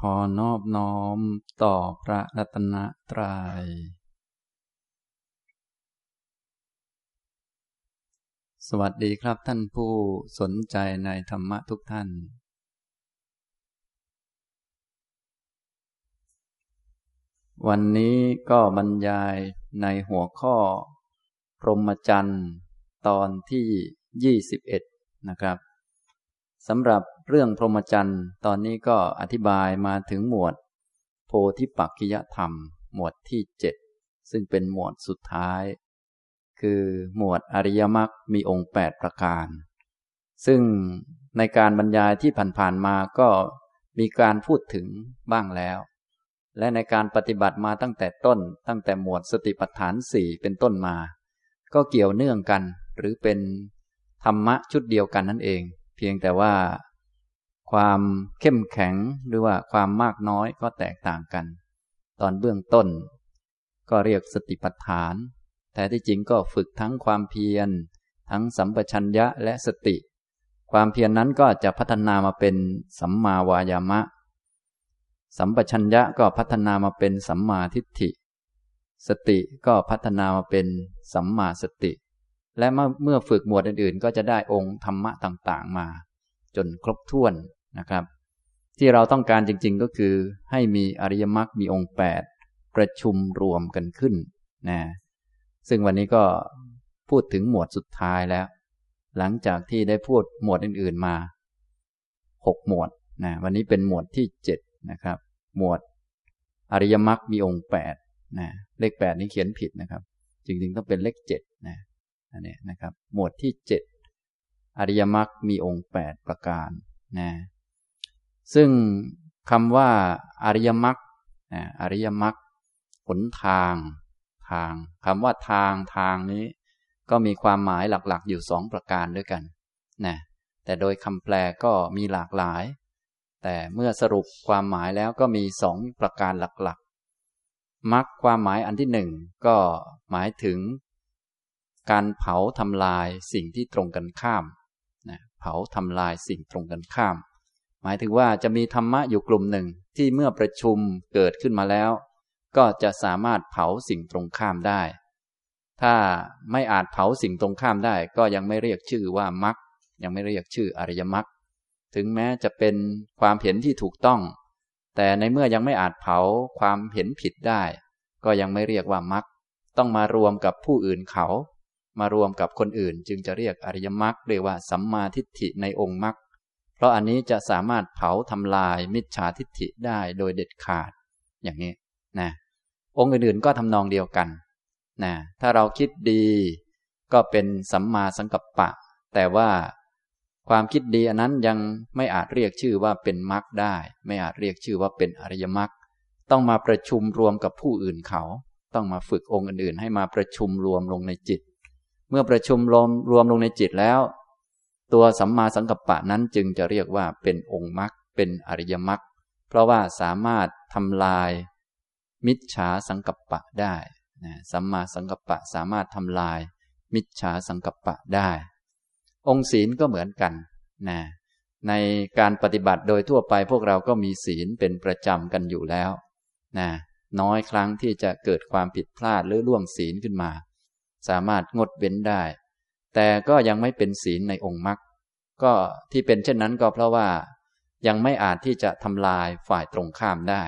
ขอนอบน้อมต่อพระรัตนตรยัย สวัสดีครับท่านผู้สนใจในธรรมะทุกท่าน วันนี้ก็บรรยายในหัวข้อ พรหมจรรย์ ตอนที่ 21 นะครับ สำหรับเรื่องพรหมจรรย์ตอนนี้ก็อธิบายมาถึงหมวด โพธิปักขิยธรรม หมวดที่เจ็ดซึ่งเป็นหมวดสุดท้าย คือหมวดอริยมรรคมีองค์แปดประการ ซึ่งในการบรรยายที่ผ่านๆมาก็มีการพูดถึงบ้างแล้ว และในการปฏิบัติมาตั้งแต่ต้น ตั้งแต่หมวดสติปัฏฐานสี่เป็นต้นมา ก็เกี่ยวเนื่องกัน หรือเป็นธรรมะชุดเดียวกันนั่นเอง เพียงแต่ว่าความเข้มแข็งหรือว่าความมากน้อยก็แตกต่างกัน ตอนเบื้องต้น ก็เรียกสติปัฏฐาน แต่ที่จริงก็ฝึกทั้งความเพียร ทั้งสัมปชัญญะและสติ ความเพียรนนั้นก็จะพัฒนามาเป็นสัมมาวายามะ สัมปชัญญะก็พัฒนามาเป็นสัมมาทิฏฐิ สติก็พัฒนามาเป็นสัมมาสติ และเมื่อฝึกหมวดอื่นๆ ก็จะได้องค์ธรรมะต่างๆมา จนครบถ้วนนะครับ ที่เราต้องการจริงๆก็คือ ให้มีอริยมรรคมีองค์ 8 ประชุมรวมกันขึ้นนะซึ่งวันนี้ก็พูดถึงหมวดสุดท้ายแล้ว หลังจากที่ได้พูดหมวดอื่นๆมา 6 หมวดนะวันนี้เป็นหมวดที่ 7 นะครับ หมวดอริยมรรคมีองค์8นะเลข 8 นี้เขียนผิดนะครับ จริงๆต้องเป็นเลข7นะ อันนี้นะครับ หมวดที่เจ็ดอริยมรรคมีองค์แปดประการนะซึ่งคำว่าอริยมรรคอริยมรรคหนทางทางคำว่าทางทางนี้ ก็มีความหมายหลักๆ อยู่สองประการด้วยกันนะแต่โดยคำแปลก็มีหลากหลาย แต่เมื่อสรุปความหมายแล้วก็มีสองประการหลักๆมรรคความหมายอันที่หนึ่งก็หมายถึง การเผาทำลายสิ่งที่ตรงกันข้ามนะเผาทำลายสิ่งตรงกันข้าม หมายถึงว่าจะมีธรรมะอยู่กลุ่มหนึ่งที่เมื่อประชุมเกิดขึ้นมาแล้ว ก็จะสามารถเผาสิ่งตรงข้ามได้ ถ้าไม่อาจเผาสิ่งตรงข้ามได้ ก็ยังไม่เรียกชื่อว่ามรรคยังไม่เรียกชื่ออริยมรรคถึงแม้จะเป็นความเห็นที่ถูกต้อง แต่ในเมื่อยังไม่อาจเผาความเห็นผิดได้ ก็ยังไม่เรียกว่ามรรคต้องมารวมกับผู้อื่นเขา มารวมกับคนอื่น จึงจะเรียกอริยมรรคเรียกว่าสัมมาทิฏฐิในองค์มรรคเพราะอันนี้จะสามารถเผาทำลายมิจฉาทิฏฐิได้โดยเด็ดขาด อย่างนี้นะองค์อื่นๆก็ทำนองเดียวกันนะถ้าเราคิดดีก็เป็นสัมมาสังกัปปะ แต่ว่าความคิดดีอันนั้นยังไม่อาจเรียกชื่อว่าเป็นมรรคได้ ไม่อาจเรียกชื่อว่าเป็นอริยมรรคต้องมาประชุมรวมกับผู้อื่นเขา ต้องมาฝึกองค์อื่นๆ ให้มาประชุมรวมลงในจิต เมื่อประชุมรวมรวมลงในจิตแล้ว ตัวสัมมาสังกัปปะนั้นจึงจะเรียกว่าเป็นองค์มรรคเป็นอริยมรรคเพราะว่าสามารถทำลาย มิจฉาสังกัปปะได้นะสัมมาสังกัปปะสามารถทำลาย มิจฉาสังกัปปะได้ องค์ศีลก็เหมือนกันนะในการปฏิบัติโดยทั่วไปพวกเราก็มีศีลเป็นประจำกันอยู่แล้วนะน้อยครั้งที่จะเกิดความผิดพลาดหรือล่วงศีลขึ้นมา สามารถงดเว้นได้ แต่ก็ยังไม่เป็นศีลในองค์มรรคก็ที่เป็นเช่นนั้นก็เพราะว่ายังไม่อาจที่จะทำลายฝ่ายตรงข้ามได้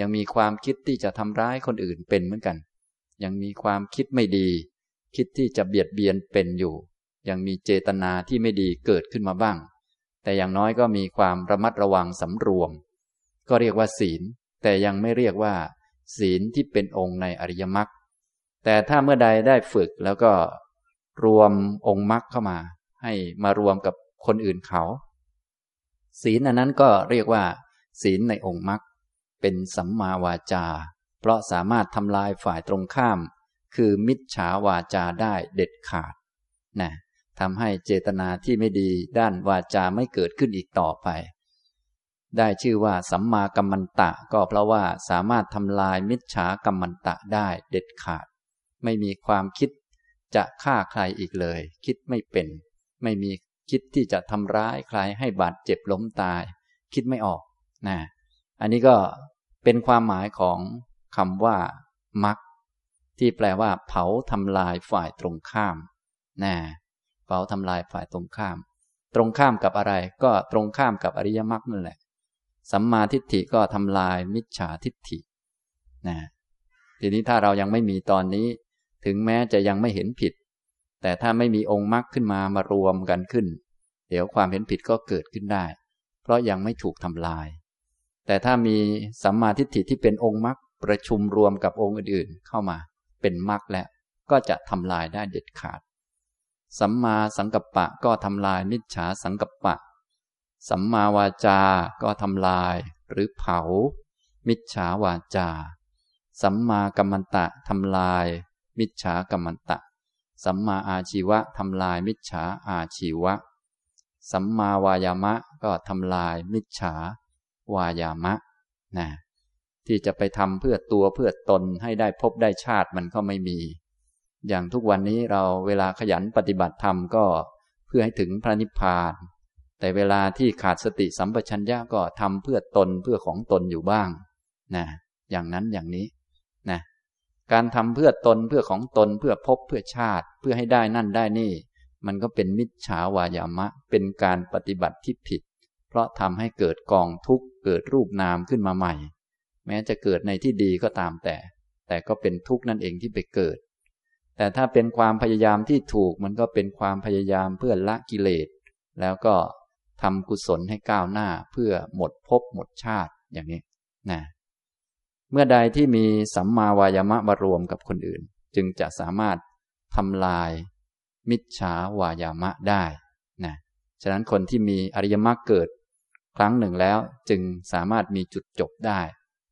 ยังมีความคิดที่จะทำร้ายคนอื่นเป็นเหมือนกัน ยังมีความคิดไม่ดี คิดที่จะเบียดเบียนเป็นอยู่ ยังมีเจตนาที่ไม่ดีเกิดขึ้นมาบ้าง แต่อย่างน้อยก็มีความระมัดระวังสำรวม ก็เรียกว่าศีล แต่ยังไม่เรียกว่า ศีลที่เป็นองค์ในอริยมรรค แต่ถ้าเมื่อใดได้ฝึกแล้วก็รวมองค์มรรคเข้ามา ให้มารวมกับคนอื่นเขา ศีลอันนั้นก็เรียกว่า ศีลในองค์มรรคเป็นสัมมาวาจา เพราะสามารถทำลายฝ่ายตรงข้าม คือมิจฉาวาจาได้เด็ดขาดนะทำให้เจตนาที่ไม่ดีด้านวาจาไม่เกิดขึ้นอีกต่อไป ได้ชื่อว่าสัมมากัมมันตะ ก็เพราะว่าสามารถทำลายมิจฉากัมมันตะได้เด็ดขาด ไม่มีความคิดจะฆ่าใครอีกเลย คิดไม่เป็น ไม่มีคิดที่จะทำร้ายใครให้บาดเจ็บล้มตาย คิดไม่ออกนะอันนี้ก็เป็นความหมายของคำว่ามักที่แปลว่า เผาทำลายฝ่ายตรงข้ามนะเผาทำลายฝ่ายตรงข้าม ตรงข้ามกับอะไร ก็ตรงข้ามกับอริยมรรคนั่นแหละ สัมมาทิฏฐิก็ทำลายมิจฉาทิฏฐินะทีนี้ถ้าเรายังไม่มีตอนนี้ ถึงแม้จะยังไม่เห็นผิด แต่ถ้าไม่มีองค์มรรคขึ้นมามารวมกันขึ้น เดี๋ยวความเห็นผิดก็เกิดขึ้นได้ เพราะยังไม่ถูกทำลาย แต่ถ้ามีสัมมาทิฏฐิที่เป็นองค์มรรคประชุมรวมกับองค์อื่นๆ เข้ามาเป็นมรรคแล้วก็จะทำลายได้เด็ดขาด สัมมาสังกัปปะก็ทำลายมิจฉาสังกัปปะ สัมมาวาจา ก็ทำลายหรือเผา มิจฉาวาจา สัมมากัมมันตะทำลาย มิจฉากัมมันตะ สัมมาอาชีวะทำลายมิจฉาอาชีวะ สัมมาวายามะก็ทำลายมิจฉาวายามะนะที่จะไปทำเพื่อตัวเพื่อตนให้ได้พบได้ชาติมันก็ไม่มี อย่างทุกวันนี้เราเวลาขยันปฏิบัติธรรมก็เพื่อให้ถึงพระนิพพาน แต่เวลาที่ขาดสติสัมปชัญญะก็ทำเพื่อตนเพื่อของตนอยู่บ้างนะอย่างนั้นอย่างนี้ การทำเพื่อตนเพื่อของตนเพื่อพบเพื่อชาติ เพื่อให้ได้นั่นได้นี่ มันก็เป็นมิจฉาวายามะ เป็นการปฏิบัติที่ผิด เพราะทำให้เกิดกองทุกข์เกิดรูปนามขึ้นมาใหม่ แม้จะเกิดในที่ดีก็ตามแต่ แต่ก็เป็นทุกข์นั่นเองที่ไปเกิด แต่ถ้าเป็นความพยายามที่ถูกมันก็เป็นความพยายามเพื่อละกิเลส แล้วก็ทำกุศลให้ก้าวหน้าเพื่อหมดภพหมดชาติอย่างนี้นะ เมื่อใดที่มีสัมมาวายามะมารวมกับคนอื่น จึงจะสามารถทำลายมิจฉาวายามะได้นะฉะนั้นคนที่มีอริยมรรคเกิดครั้งหนึ่งแล้วจึงสามารถมีจุดจบได้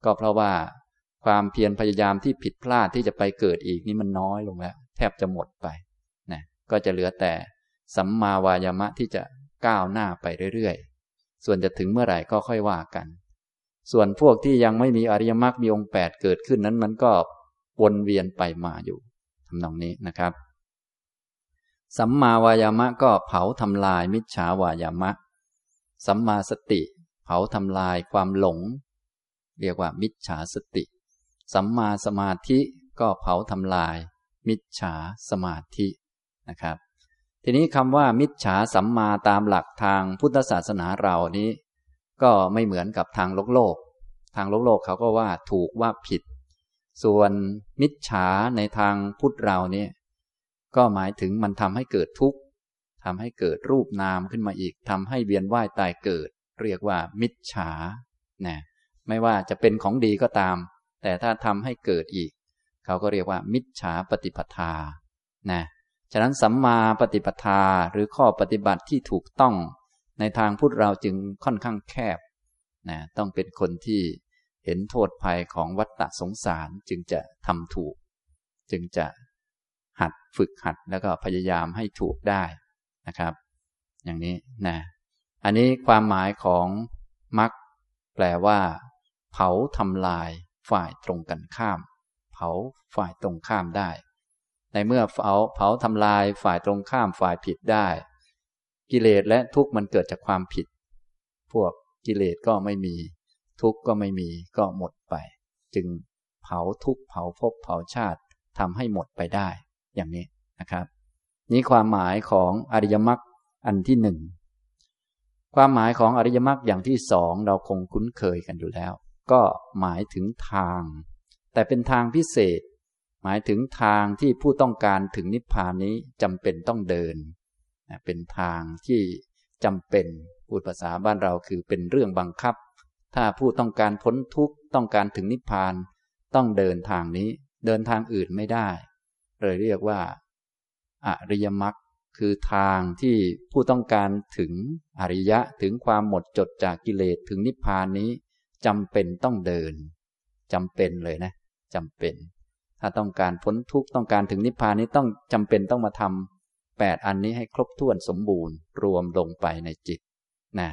ก็เพราะว่าความเพียรพยายามที่ผิดพลาดที่จะไปเกิดอีกนี่มันน้อยลงแล้ว แทบจะหมดไปนะก็จะเหลือแต่สัมมาวายามะที่จะก้าวหน้าไปเรื่อยๆ ส่วนจะถึงเมื่อไหร่ก็ค่อยว่ากัน ส่วนพวกที่ยังไม่มีอริยมรรคมีองค์แปดเกิดขึ้นนั้น มันก็วนเวียนไปมาอยู่ทำนองนี้นะครับ สัมมาวายามะก็เผาทำลายมิจฉาวายามะ สัมมาสติ เผาทำลายความหลง เรียกว่ามิจฉาสติ สัมมาสมาธิก็เผาทำลาย มิจฉาสมาธินะครับ ทีนี้คำว่ามิจฉาสัมมาตามหลักทางพุทธศาสนาเรานี้ ก็ไม่เหมือนกับทางโลกโลก ทางโลกโลกเขาก็ว่าถูกว่าผิด ส่วนมิจฉาในทางพุทธเราเนี่ยก็หมายถึงมันทำให้เกิดทุกข์ทำให้เกิดรูปนามขึ้นมาอีกทำให้เวียนว่ายตายเกิด เรียกว่ามิจฉานะไม่ว่าจะเป็นของดีก็ตาม แต่ถ้าทำให้เกิดอีก เขาก็เรียกว่า มิจฉาปฏิปทานะฉะนั้นสัมมาปฏิปทาหรือข้อปฏิบัติที่ถูกต้อง ในทางพุทธเราจึงค่อนข้างแคบนะต้องเป็นคนที่เห็นโทษภัยของวัฏฏะสงสารจึงจะทำถูก จึงจะหัดฝึกหัดแล้วก็พยายามให้ถูกได้นะครับ อย่างนี้นะอันนี้ความหมายของมรรคแปลว่า เผาทำลายฝ่ายตรงกันข้าม เผาฝ่ายตรงข้ามได้ ในเมื่อเผาเผาทำลายฝ่ายตรงข้ามฝ่ายผิดได้ กิเลสและทุกข์มันเกิดจากความผิด พวกกิเลสก็ไม่มี ทุกข์ก็ไม่มีก็หมดไป จึงเผาทุกข์เผาภพเผาชาติทำให้หมดไปได้ อย่างนี้นะครับ นี้ความหมายของอริยมรรคอันที่หนึ่งความหมายของอริยมรรคอย่างที่สองเราคงคุ้นเคยกันอยู่แล้ว ก็หมายถึงทาง แต่เป็นทางพิเศษ หมายถึงทางที่ผู้ต้องการถึงนิพพานนี้จำเป็นต้องเดิน เป็นทางที่จำเป็นพูดภาษาบ้านเราคือเป็นเรื่องบังคับ ถ้าผู้ต้องการพ้นทุกข์ต้องการถึงนิพพาน ต้องเดินทางนี้เดินทางอื่นไม่ได้ เลยเรียกว่า อริยมรรคคือทางที่ผู้ต้องการถึงอริยะถึงความหมดจดจากกิเลสถึงนิพพานนี้จำเป็นต้องเดินจำเป็นเลยนะจำเป็น ถ้าต้องการพ้นทุกข์ต้องการถึงนิพพานนี้ต้องจำเป็นต้องมาท แปดอันนี้ให้ครบถ้วนสมบูรณ์ รวมลงไปในจิตนะ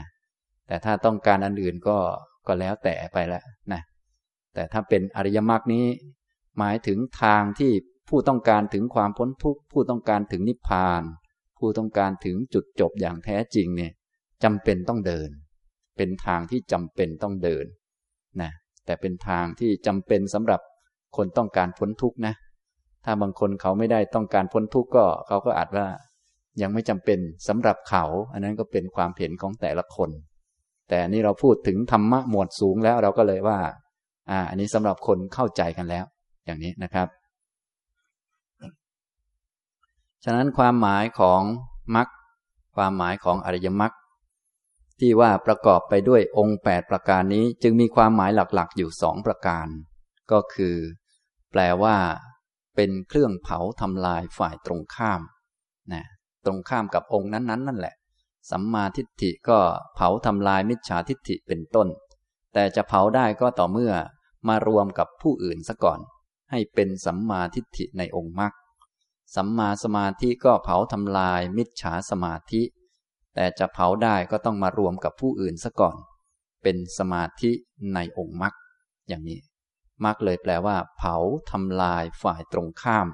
แต่ถ้าต้องการอันอื่นก็ก็แล้วแต่ไปแล้วนะแต่ถ้าเป็นอริยมรรคนี้ หมายถึงทางที่ผู้ต้องการถึงความพ้นทุกข์ผู้ต้องการถึงนิพพาน ผู้ต้องการถึงจุดจบอย่างแท้จริงเนี่ยจำเป็นต้องเดิน เป็นทางที่จำเป็นต้องเดินนะแต่เป็นทางที่จำเป็นสำหรับคนต้องการพ้นทุกข์นะ ถ้าบางคนเขาไม่ได้ต้องการพ้นทุกข์ก็เขาก็อาจว่ายังไม่จำเป็นสำหรับเขา อันนั้นก็เป็นความเห็นของแต่ละคน แต่นี่เราพูดถึงธรรมะหมวดสูงแล้วเราก็เลยว่า อ่า อันนี้สำหรับคนเข้าใจกันแล้ว อย่างนี้นะครับ ฉะนั้นความหมายของมรรคความหมายของอริยมรรคที่ว่าประกอบไปด้วยองค์ 8 ประการนี้ จึงมีความหมายหลักๆ อยู่สองประการ ก็คือ แปลว่า เป็นเครื่องเผาทำลายฝ่ายตรงข้ามนะตรงข้ามกับองค์นั้นๆ นั่นแหละ สัมมาทิฏฐิก็เผาทำลายมิจฉาทิฏฐิเป็นต้น แต่จะเผาได้ก็ต่อเมื่อมารวมกับผู้อื่นซะก่อน ให้เป็นสัมมาทิฏฐิในองค์มรรคสัมมาสมาธิก็เผาทำลายมิจฉาสมาธิ แต่จะเผาได้ก็ต้องมารวมกับผู้อื่นซะก่อน เป็นสมาธิในองค์มรรคอย่างนี้ มรรคเลยแปลว่า เผาทำลายฝ่ายตรงข้าม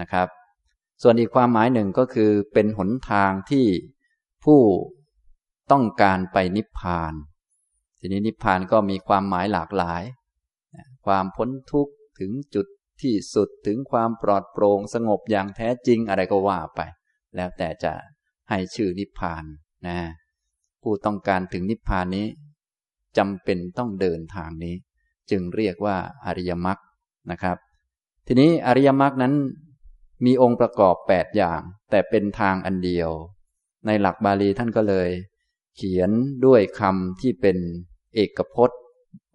นะครับ ส่วนอีกความหมายหนึ่งก็คือ เป็นหนทางที่ผู้ต้องการไปนิพพาน ทีนี้นิพพานก็มีความหมายหลากหลาย ความพ้นทุกข์ถึงจุดที่สุดถึงความปลอดโปร่งสงบอย่างแท้จริงอะไรก็ว่าไป แล้วแต่จะให้ชื่อนิพพานนะผู้ต้องการถึงนิพพานนี้จำเป็นต้องเดินทางนี้ จึงเรียกว่าอริยมรรคนะครับ ทีนี้อริยมรรคนั้นมีองค์ประกอบแปดอย่าง แต่เป็นทางอันเดียว ในหลักบาลีท่านก็เลย เขียนด้วยคำที่เป็นเอกพจน์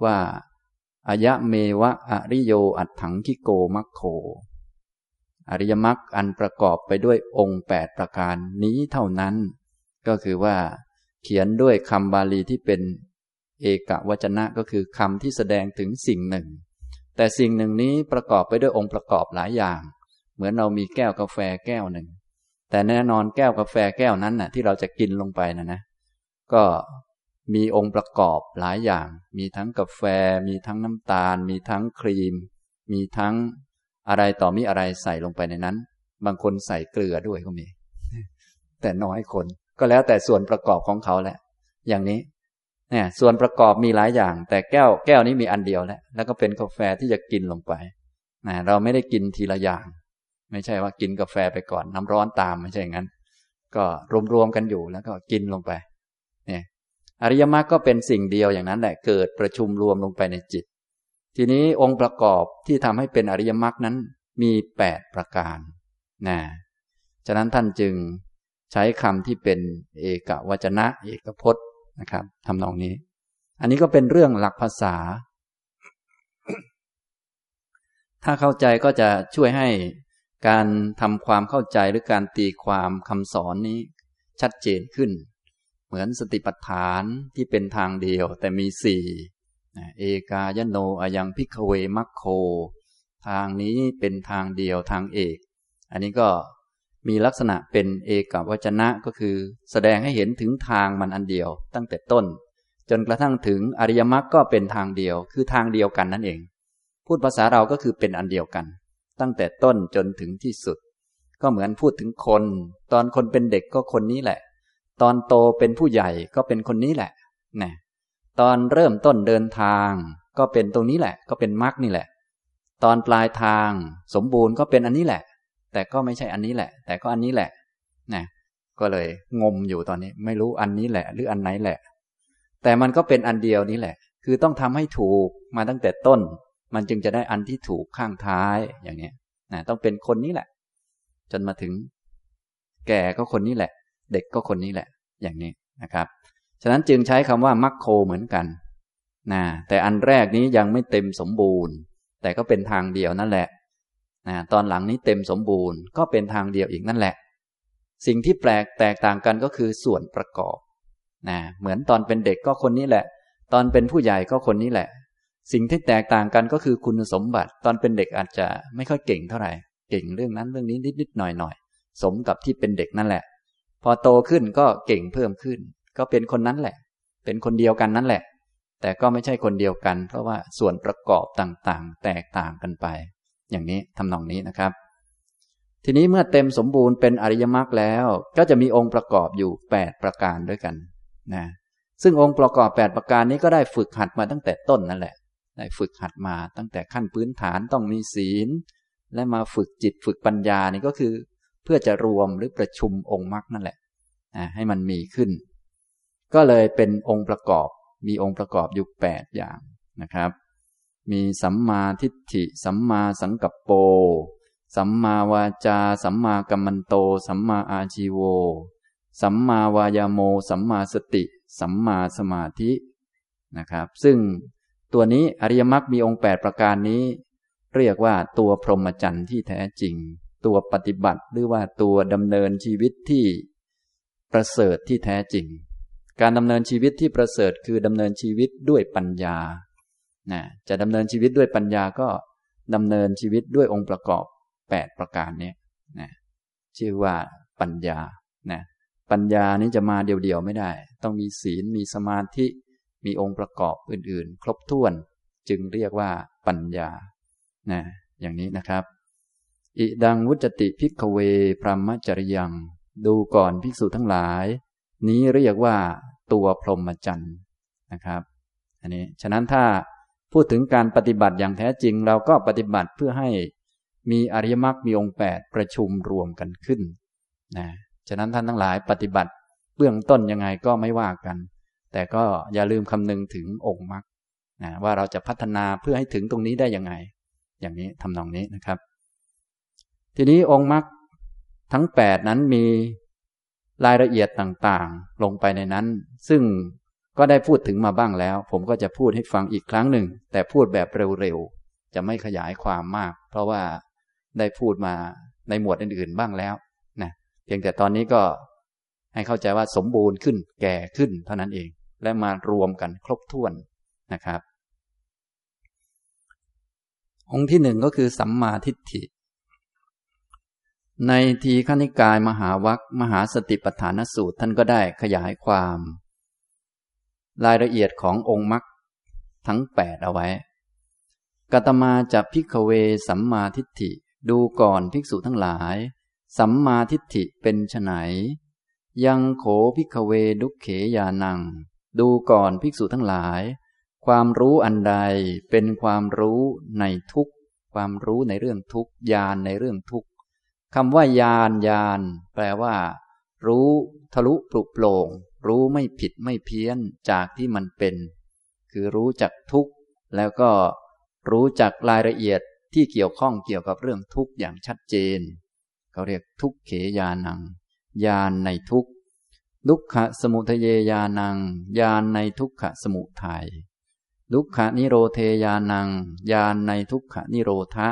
ว่าอายะเมวะอริโยอัตถังคิโกมัคโค อริยมรรคอันประกอบไปด้วยองค์แปดประการนี้เท่านั้น ก็คือว่า เขียนด้วยคำบาลีที่เป็น เอกวจนะก็คือคำที่แสดงถึงสิ่งหนึ่ง แต่สิ่งหนึ่งนี้ประกอบไปด้วยองค์ประกอบหลายอย่าง เหมือนเรามีแก้วกาแฟแก้วหนึ่ง แต่แน่นอนแก้วกาแฟแก้วนั้นน่ะที่เราจะกินลงไปนะนะ ก็มีองค์ประกอบหลายอย่าง มีทั้งกาแฟ มีทั้งน้ำตาล มีทั้งครีม มีทั้งอะไรต่อมีอะไรใส่ลงไปในนั้น บางคนใส่เกลือด้วยก็มี แต่น้อยคน ก็แล้วแต่ส่วนประกอบของเขาแหละ อย่างนี้ เนี่ยส่วนประกอบมีหลายอย่าง แต่แก้วแก้วนี้มีอันเดียวแหละแล้วก็เป็นกาแฟที่จะกินลงไปนะเราไม่ได้กินทีละอย่าง ไม่ใช่ว่ากินกาแฟไปก่อน น้ำร้อนตามไม่ใช่อย่างนั้น ก็รวมๆกันอยู่แล้วก็กินลงไปเนี่ยอริยมรรคก็เป็นสิ่งเดียวอย่างนั้นแหละเกิดประชุมรวมลงไปในจิต ทีนี้องค์ประกอบที่ทำให้เป็นอริยมรรคนั้นมีแปดประการนะฉะนั้นท่านจึงใช้คำที่เป็นเอกวจนะ เอกพจน์ นะครับทำนองนี้ อันนี้ก็เป็นเรื่องหลักภาษา ถ้าเข้าใจก็จะช่วยให้การทำความเข้าใจหรือการตีความคำสอนนี้ชัดเจนขึ้น เหมือนสติปัฏฐานที่เป็นทางเดียวแต่มีสี่เอกายโนอายังพิกเวมัคโค ทางนี้เป็นทางเดียวทางเอก อันนี้ก็ มีลักษณะเป็นเอกวจนะก็คือ แสดงให้เห็นถึงทางมันอันเดียว ตั้งแต่ต้น จนกระทั่งถึงอริยมรรคก็เป็นทางเดียว คือทางเดียวกันนั่นเอง พูดภาษาเราก็คือเป็นอันเดียวกัน ตั้งแต่ต้นจนถึงที่สุด ก็เหมือนพูดถึงคน ตอนคนเป็นเด็กก็คนนี้แหละ ตอนโตเป็นผู้ใหญ่ก็เป็นคนนี้แหละนะตอนเริ่มต้นเดินทาง ก็เป็นตรงนี้แหละ ก็เป็นมรรคนี่แหละ ตอนปลายทาง สมบูรณ์ก็เป็นอันนี้แหละ แต่ก็ไม่ใช่อันนี้แหละ แต่ก็อันนี้แหละนะก็เลยงมอยู่ตอนนี้ ไม่รู้อันนี้แหละ หรืออันไหนแหละ แต่มันก็เป็นอันเดียวนี้แหละ คือต้องทำให้ถูกมาตั้งแต่ต้น มันจึงจะได้อันที่ถูกข้างท้ายอย่างนี้นะต้องเป็นคนนี้แหละ จนมาถึง แก่ก็คนนี้แหละ เด็กก็คนนี้แหละ อย่างนี้นะครับ ฉะนั้นจึงใช้คำว่ามัคโคเหมือนกันนะแต่อันแรกนี้ยังไม่เต็มสมบูรณ์ แต่ก็เป็นทางเดียวนั่นแหละ นะตอนหลังนี้เต็มสมบูรณ์ก็เป็นทางเดียวอีกนั่นแหละ สิ่งที่แปลกแตกต่างกันก็คือส่วนประกอบนะเหมือนตอนเป็นเด็กก็คนนี้แหละ ตอนเป็นผู้ใหญ่ก็คนนี้แหละ สิ่งที่แตกต่างกันก็คือคุณสมบัติ ตอนเป็นเด็กอาจจะไม่ค่อยเก่งเท่าไหร่เก่งเรื่องนั้นเรื่องนี้นิดๆหน่อยๆสมกับที่เป็นเด็กนั่นแหละ พอโตขึ้นก็เก่งเพิ่มขึ้น ก็เป็นคนนั้นแหละ เป็นคนเดียวกันนั่นแหละ แต่ก็ไม่ใช่คนเดียวกัน เพราะว่าส่วนประกอบต่างๆ แตกต่างกันไป อย่างนี้ทำนองนี้นะครับ ทีนี้เมื่อเต็มสมบูรณ์เป็นอริยมรรคแล้ว ก็จะมีองค์ประกอบอยู่ 8 ประการด้วยกันนะซึ่งองค์ประกอบแปดประการนี้ก็ได้ฝึกหัดมาตั้งแต่ต้นนั่นแหละ ได้ฝึกหัดมาตั้งแต่ขั้นพื้นฐานต้องมีศีล และมาฝึกจิตฝึกปัญญานี่ก็คือ เพื่อจะรวมหรือประชุมองค์มรรคนั่นแหละให้มันมีขึ้น ก็เลยเป็นองค์ประกอบ มีองค์ประกอบอยู่แปดอย่างนะครับ มีสัมมาทิฏฐิ สัมมาสังกัปโป สัมมาวาจา สัมมากัมมันโต สัมมาอาชีโว สัมมาวายาโม สัมมาสติ สัมมาสมาธินะครับ ซึ่งตัวนี้อริยมรรคมีองค์แปดประการนี้ เรียกว่าตัวพรหมจรรย์ที่แท้จริง ตัวปฏิบัติหรือว่าตัวดำเนินชีวิตที่ประเสริฐที่แท้จริง การดำเนินชีวิตที่ประเสริฐคือดำเนินชีวิตด้วยปัญญา นะจะดำเนินชีวิตด้วยปัญญาก็ดำเนินชีวิตด้วยองค์ประกอบ 8 ประการนี้นะชื่อว่าปัญญานะปัญญานี้จะมาเดี่ยวๆไม่ได้ ต้องมีศีลมีสมาธิ มีองค์ประกอบอื่นๆ ครบถ้วน จึงเรียกว่าปัญญานะอย่างนี้นะครับ อิดังวุจติพิกเวพรหมจริยัง ดูก่อนภิกษุทั้งหลาย นี้เรียกว่าตัวพรหมจรรย์นะครับ อันนี้ ฉะนั้นถ้า พูดถึงการปฏิบัติอย่างแท้จริง เราก็ปฏิบัติเพื่อให้มีอริยมรรคมีองค์แปดประชุมรวมกันขึ้นนะฉะนั้นท่านทั้งหลายปฏิบัติเบื้องต้นยังไงก็ไม่ว่ากัน แต่ก็อย่าลืมคำนึงถึงองค์มรรคนะว่าเราจะพัฒนาเพื่อให้ถึงตรงนี้ได้ยังไง อย่างนี้ทำนองนี้นะครับ ทีนี้องค์มรรคทั้งแปดนั้นมีรายละเอียดต่างๆ ลงไปในนั้น ซึ่ง ก็ได้พูดถึงมาบ้างแล้ว ผมก็จะพูดให้ฟังอีกครั้งหนึ่ง แต่พูดแบบเร็วๆ จะไม่ขยายความมาก เพราะว่าได้พูดมาในหมวดอื่นๆบ้างแล้วนะเพียงแต่ตอนนี้ก็ให้เข้าใจว่าสมบูรณ์ขึ้นแก่ขึ้นเท่านั้นเอง และมารวมกันครบถ้วนนะครับ องค์ที่หนึ่งก็คือสัมมาทิฏฐิ ในทีขณิกายมหาวัคมหาสติปัฏฐานสูตรท่านก็ได้ขยายความ รายละเอียดขององค์มรรคทั้งแปดเอาไว้กตมาจับพิกเวสัมมาทิฏฐิดูก่อนภิกษุทั้งหลาย สัมมาทิฏฐิเป็นไฉนยังโขพิกเวดุเขยานัง ดูก่อนภิกษุทั้งหลาย ความรู้อันใดเป็นความรู้ในทุกความรู้ในเรื่องทุกญาณในเรื่องทุกคำว่ายานยานแปลว่า รู้ทะลุปลุกโปร่ง รู้ไม่ผิดไม่เพี้ยนจากที่มันเป็น คือรู้จักทุกข์ แล้วก็รู้จักรายละเอียดที่เกี่ยวข้องเกี่ยวกับเรื่องทุกข์อย่างชัดเจน เขาเรียกทุกเขยานังยานในทุกข์ลุกขะสมุทเยยานังยานในทุกขะสมุทัยทุกขะนิโรเธญาณัง ญาณในทุกขะนิโรธะ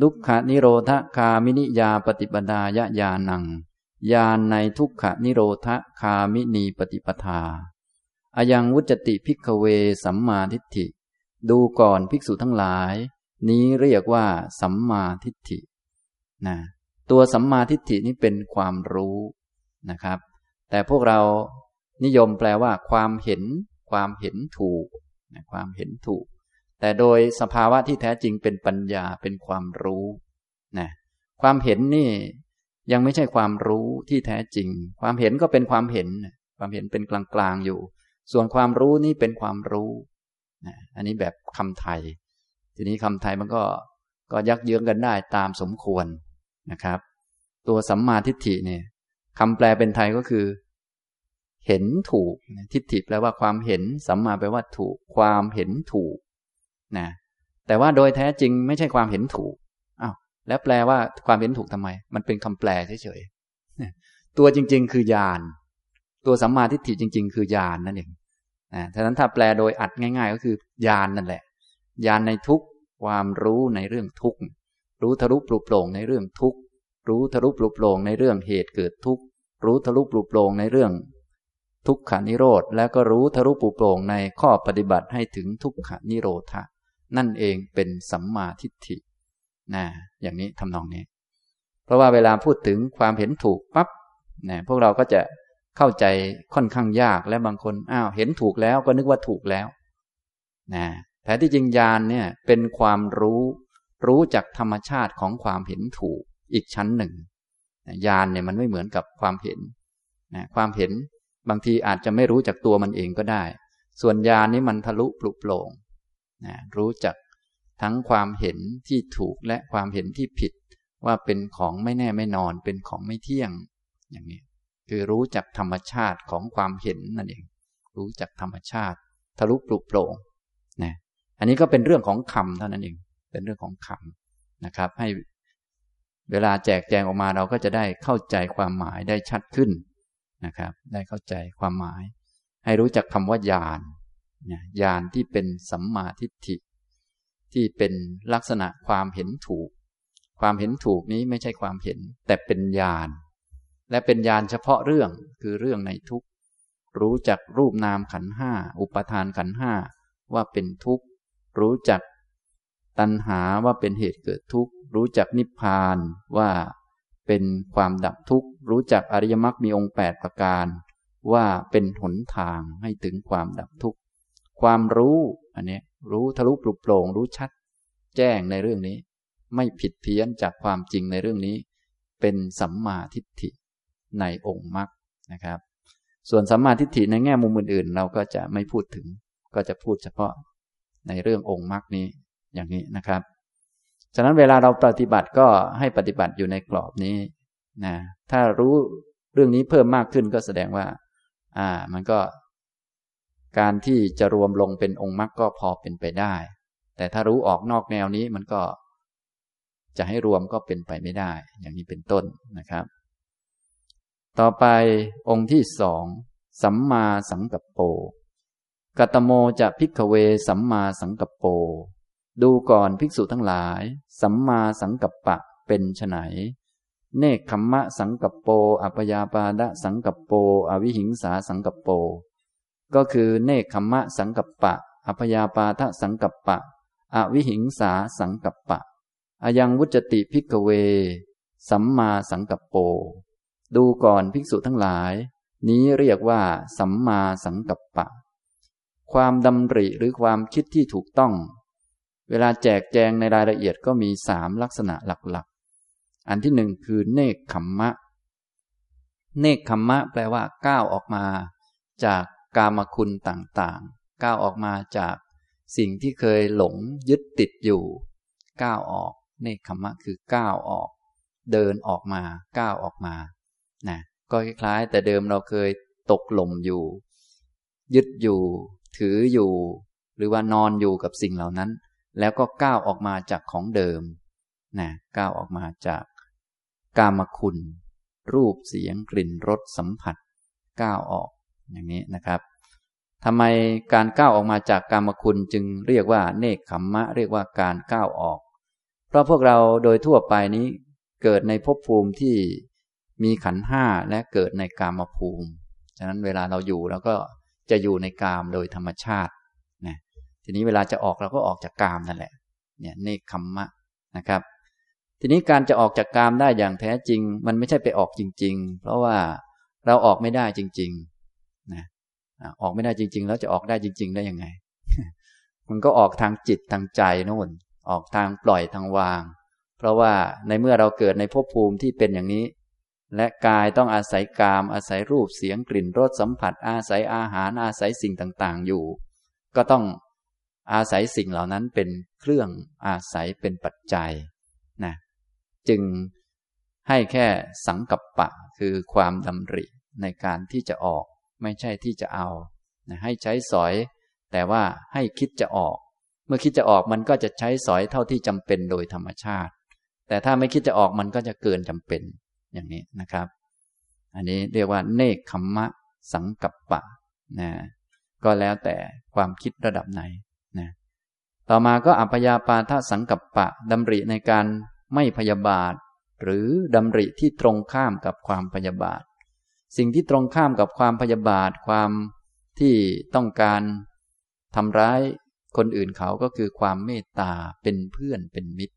ทุกขนิโรธคามินิยาปฏิปทายะญาณัง ญาณในทุกขนิโรธคามินีปฏิปทาอะยังวุจจติภิกขเวสัมมาทิฏฐิ ดูก่อนภิกษุทั้งหลาย นี้เรียกว่าสัมมาทิฏฐินะตัวสัมมาทิฏฐินี้เป็นความรู้นะครับ แต่พวกเรานิยมแปลว่า ความเห็น ความเห็นถูกความเห็นถูก แต่โดยสภาวะที่แท้จริงเป็นปัญญาเป็นความรู้นะความเห็นนี่ ยังไม่ใช่ความรู้ที่แท้จริง ความเห็นก็เป็นความเห็น ความเห็นเป็นกลางๆอยู่ ส่วนความรู้นี่เป็นความรู้อันนี้แบบคำไทย ทีนี้คำไทยมันก็ก็ยักเยื้องกันได้ตามสมควรนะครับ ตัวสัมมาทิฏฐิเนี่ยคำแปลเป็นไทยก็คือ เห็นถูก ทิฏฐิแปลว่าความเห็น สัมมาแปลว่าถูก ความเห็นถูกนะแต่ว่าโดยแท้จริงไม่ใช่ความเห็นถูก แล้วแปลว่าความเห็นถูกทำไม มันเป็นคำแปลเฉยๆตัวจริง ๆ คือญาณตัวสัมมาทิฏฐิจริง ๆ คือญาณนั่นเองนะฉะนั้นถ้าแปลโดยอัดง่าย ๆ ก็คือญาณนนั่นแหละญาณในทุกความรู้ในเรื่องทุกรู้ทะลุปลุกโปร่งในเรื่องทุกรู้ทะลุปลุกโปร่งในเรื่องเหตุเกิดทุกรู้ทะลุปลุกโปร่งในเรื่องทุกขานิโรธ แล้วก็รู้ทะลุปลุกโปร่งในข้อปฏิบัติให้ถึงทุกขานิโรธะนั่นเองเป็นสัมมาทิฏฐิ นะอย่างนี้ทำนองนี้ เพราะว่าเวลาพูดถึงความเห็นถูกปับ๊บนะพวกเราก็จะเข้าใจค่อนข้างยากและบางคนอ้าวเห็นถูกแล้วก็นึกว่าถูกแล้วนะแต่ที่จริงญาณเนี่ยเป็นความรู้รู้จักธรรมชาติของความเห็นถูกอีกชั้นหนึ่งญาณเนี่ยมันไม่เหมือนกับความเห็นนะความเห็นบางทีอาจจะไม่รู้จักตัวมันเองก็ได้ ส่วนญาณนี้มันทะลุปลุกโปร่งนะรู้จัก ทั้งความเห็นที่ถูกและความเห็นที่ผิด ว่าเป็นของไม่แน่ไม่นอนเป็นของไม่เที่ยง อย่างนี้คือรู้จักธรรมชาติของความเห็นนั่นเอง รู้จักธรรมชาติทะลุปลุกโปร่งนะอันนี้ก็เป็นเรื่องของคำเท่านั้นเอง เป็นเรื่องของคำนะครับ ให้เวลาแจกแจงออกมาเราก็จะได้เข้าใจความหมายได้ชัดขึ้นนะครับ ได้เข้าใจความหมาย ให้รู้จักคำว่าญาณญาณที่เป็นสัมมาทิฏฐิ ที่เป็นลักษณะความเห็นถูก ความเห็นถูกนี้ไม่ใช่ความเห็น แต่เป็นญาณและเป็นญาณเฉพาะเรื่องคือเรื่องในทุกข์รู้จักรูปนามขันห้าอุปทานขันห้าว่าเป็นทุกข์ รู้จักตัณหาว่าเป็นเหตุเกิดทุกข์ รู้จักนิพพานว่าเป็นความดับทุกข์ รู้จักอริยมรรคมีองค์แปดประการ ว่าเป็นหนทางให้ถึงความดับทุกข์ ความรู้อันนี้ รู้ทะลุปลุกโปร่งรู้ชัด แจ้งในเรื่องนี้ ไม่ผิดเพี้ยนจากความจริงในเรื่องนี้ เป็นสัมมาทิฏฐิในองค์มรรคนะครับ ส่วนสัมมาทิฏฐิในแง่มุมอื่นๆ เราก็จะไม่พูดถึง ก็จะพูดเฉพาะในเรื่ององค์มรรคนี้อย่างนี้นะครับ ฉะนั้นเวลาเราปฏิบัติก็ให้ปฏิบัติอยู่ในกรอบนี้นะถ้ารู้เรื่องนี้เพิ่มมากขึ้นก็แสดงว่า อ่า มันก็ การที่จะรวมลงเป็นองค์มรรคก็พอเป็นไปได้ แต่ถ้ารู้ออกนอกแนวนี้มันก็ จะให้รวมก็เป็นไปไม่ได้ อย่างนี้เป็นต้นนะครับ ต่อไปองค์ที่สองสัมมาสังกัปโปกัตโมจะพิกเวสัมมาสังกัปโป ดูก่อนภิกษุทั้งหลาย สัมมาสังกัปปะเป็นไฉนเนคขมมะสังกัปโป อัปยาปาดะสังกัปโป อวิหิงสาสังกัปโป ก็คือเนคขมมะสังกัปปะ อัปยาปาทะสังกัปปะ อวิหิงสาสังกัปปะ อยังวุจติพิกเว สัมมาสังกัปโป ดูก่อนภิกษุทั้งหลาย นี้เรียกว่า สัมมาสังกัปปะ ความดำริหรือความคิดที่ถูกต้อง เวลาแจกแจงในรายละเอียดก็มีสามลักษณะหลักๆ อันที่หนึ่งคือเนคขมมะ เนคขมมะแปลว่าก้าวออกมา จาก กามคุณต่างๆ ก้าวออกมาจากสิ่งที่เคยหลงยึดติดอยู่ ก้าวออกเนคขมะคือก้าวออก เดินออกมาก้าวออกมานะก็คล้ายๆแต่เดิมเราเคยตกหล่มอยู่ ยึดอยู่ ถืออยู่ หรือว่านอนอยู่กับสิ่งเหล่านั้น แล้วก็ก้าวออกมาจากของเดิมนะก้าวออกมาจากกามคุณ รูปเสียงกลิ่นรสสัมผัส ก้าวออก อย่างนี้นะครับทำไมการก้าวออกมาจากกามคุณจึงเรียกว่าเนคขมมะ เรียกว่าการก้าวออก เพราะพวกเราโดยทั่วไปนี้เกิดในภพภูมิที่มีขันห้าและเกิดในกามภูมิ ฉะนั้นเวลาเราอยู่เราก็จะอยู่ในกามโดยธรรมชาติทีนี้เวลาจะออกเราก็ออกจากกามนั่นแหละ เนี่ยเนคขมมะนะครับ ทีนี้การจะออกจากกามได้อย่างแท้จริง มันไม่ใช่ไปออกจริง ๆ เพราะว่าเราออกไม่ได้จริง ๆ ออกไม่ได้จริง ๆ แล้วจะออกได้จริง ๆ ได้ยังไง มันก็ออกทางจิตทางใจโน่น ออกทางปล่อยทางวาง เพราะว่าในเมื่อเราเกิดในภพภูมิที่เป็นอย่างนี้ และกายต้องอาศัยกาม อาศัยรูปเสียงกลิ่นรสสัมผัส อาศัยอาหารอาศัยสิ่งต่างๆ อยู่ ก็ต้องอาศัยสิ่งเหล่านั้นเป็นเครื่องอาศัยเป็นปัจจัยนะจึงให้แค่สังกัปปะคือความดำริในการที่จะออก ไม่ใช่ที่จะเอานะให้ใช้สอย แต่ว่าให้คิดจะออก เมื่อคิดจะออกมันก็จะใช้สอยเท่าที่จำเป็นโดยธรรมชาติ แต่ถ้าไม่คิดจะออกมันก็จะเกินจำเป็นอย่างนี้นะครับ อันนี้เรียกว่าเนคขมมะสังกัปปะนะก็แล้วแต่ความคิดระดับไหนนะต่อมาก็อัพยาปาทสังกัปปะดำริในการไม่พยาบาท หรือดำริที่ตรงข้ามกับความพยาบาท สิ่งที่ตรงข้ามกับความพยาบาทความที่ต้องการทำร้ายคนอื่นเขาก็คือความเมตตาเป็นเพื่อนเป็นมิตร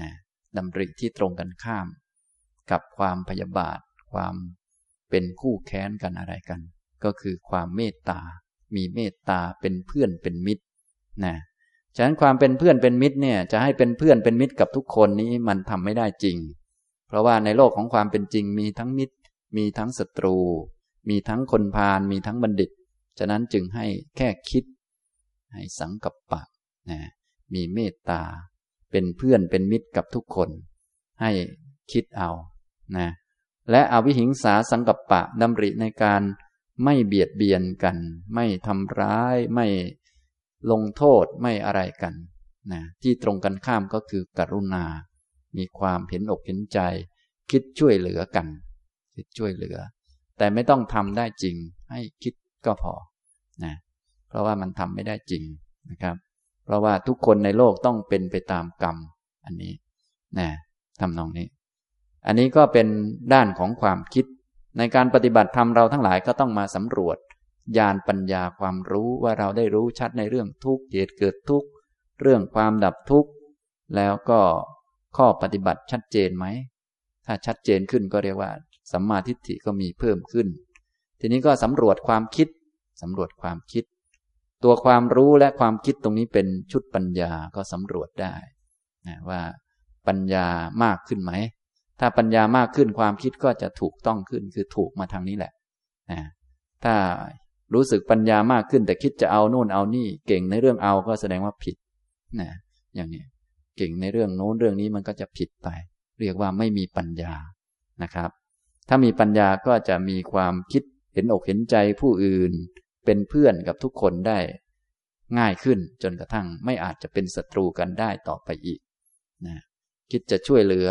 นะดำริที่ตรงกันข้าม กับความพยาบาท ความเป็นคู่แค้นกันอะไรกัน ก็คือความเมตตา มีเมตตาเป็นเพื่อนเป็นมิตรนะฉะนั้นความเป็นเพื่อนเป็นมิตรเนี่ยจะให้เป็นเพื่อนเป็นมิตรกับทุกคนนี้มันทำไม่ได้จริง เพราะว่าในโลกของความเป็นจริงมีทั้งมิตร มีทั้งศัตรู มีทั้งคนพาลมีทั้งบัณฑิต ฉะนั้นจึงให้แค่คิด ให้สังกัปปะนะมีเมตตา เป็นเพื่อนเป็นมิตรกับทุกคน ให้คิดเอานะและอวิหิงสาสังกัปปะดำริในการไม่เบียดเบียนกัน ไม่ทำร้ายไม่ลงโทษไม่อะไรกันนะที่ตรงกันข้ามก็คือกรุณา มีความเห็นอกเห็นใจ คิดช่วยเหลือกัน คิดช่วยเหลือ แต่ไม่ต้องทำได้จริง ให้คิดก็พอนะเพราะว่ามันทำไม่ได้จริงนะครับ เพราะว่าทุกคนในโลกต้องเป็นไปตามกรรมอันนี้นะทำนองนี้ อันนี้ก็เป็นด้านของความคิด ในการปฏิบัติธรรมเราทั้งหลายก็ต้องมาสำรวจญาณปัญญาความรู้ว่าเราได้รู้ชัดในเรื่องทุกข์เหตุเกิดทุกข์เรื่องความดับทุกข์แล้วก็ข้อปฏิบัติชัดเจนไหม ถ้าชัดเจนขึ้นก็เรียกว่า สัมมาทิฏฐิก็มีเพิ่มขึ้น ทีนี้ก็สำรวจความคิดสำรวจความคิด ตัวความรู้และความคิดตรงนี้เป็นชุดปัญญาก็สำรวจได้นะว่าปัญญามากขึ้นไหม ถ้าปัญญามากขึ้นความคิดก็จะถูกต้องขึ้นคือถูกมาทางนี้แหละนะถ้ารู้สึกปัญญามากขึ้น แต่คิดจะเอาโน่นเอานี่เก่งในเรื่องเอาก็แสดงว่าผิดนะอย่างนี้เก่งในเรื่องโน้นเรื่องนี้มันก็จะผิดไป เรียกว่าไม่มีปัญญานะครับ ถ้ามีปัญญาก็จะมีความคิดเห็นอกเห็นใจผู้อื่น เป็นเพื่อนกับทุกคนได้ ง่ายขึ้นจนกระทั่งไม่อาจจะเป็นศัตรูกันได้ต่อไปอีกนะคิดจะช่วยเหลือ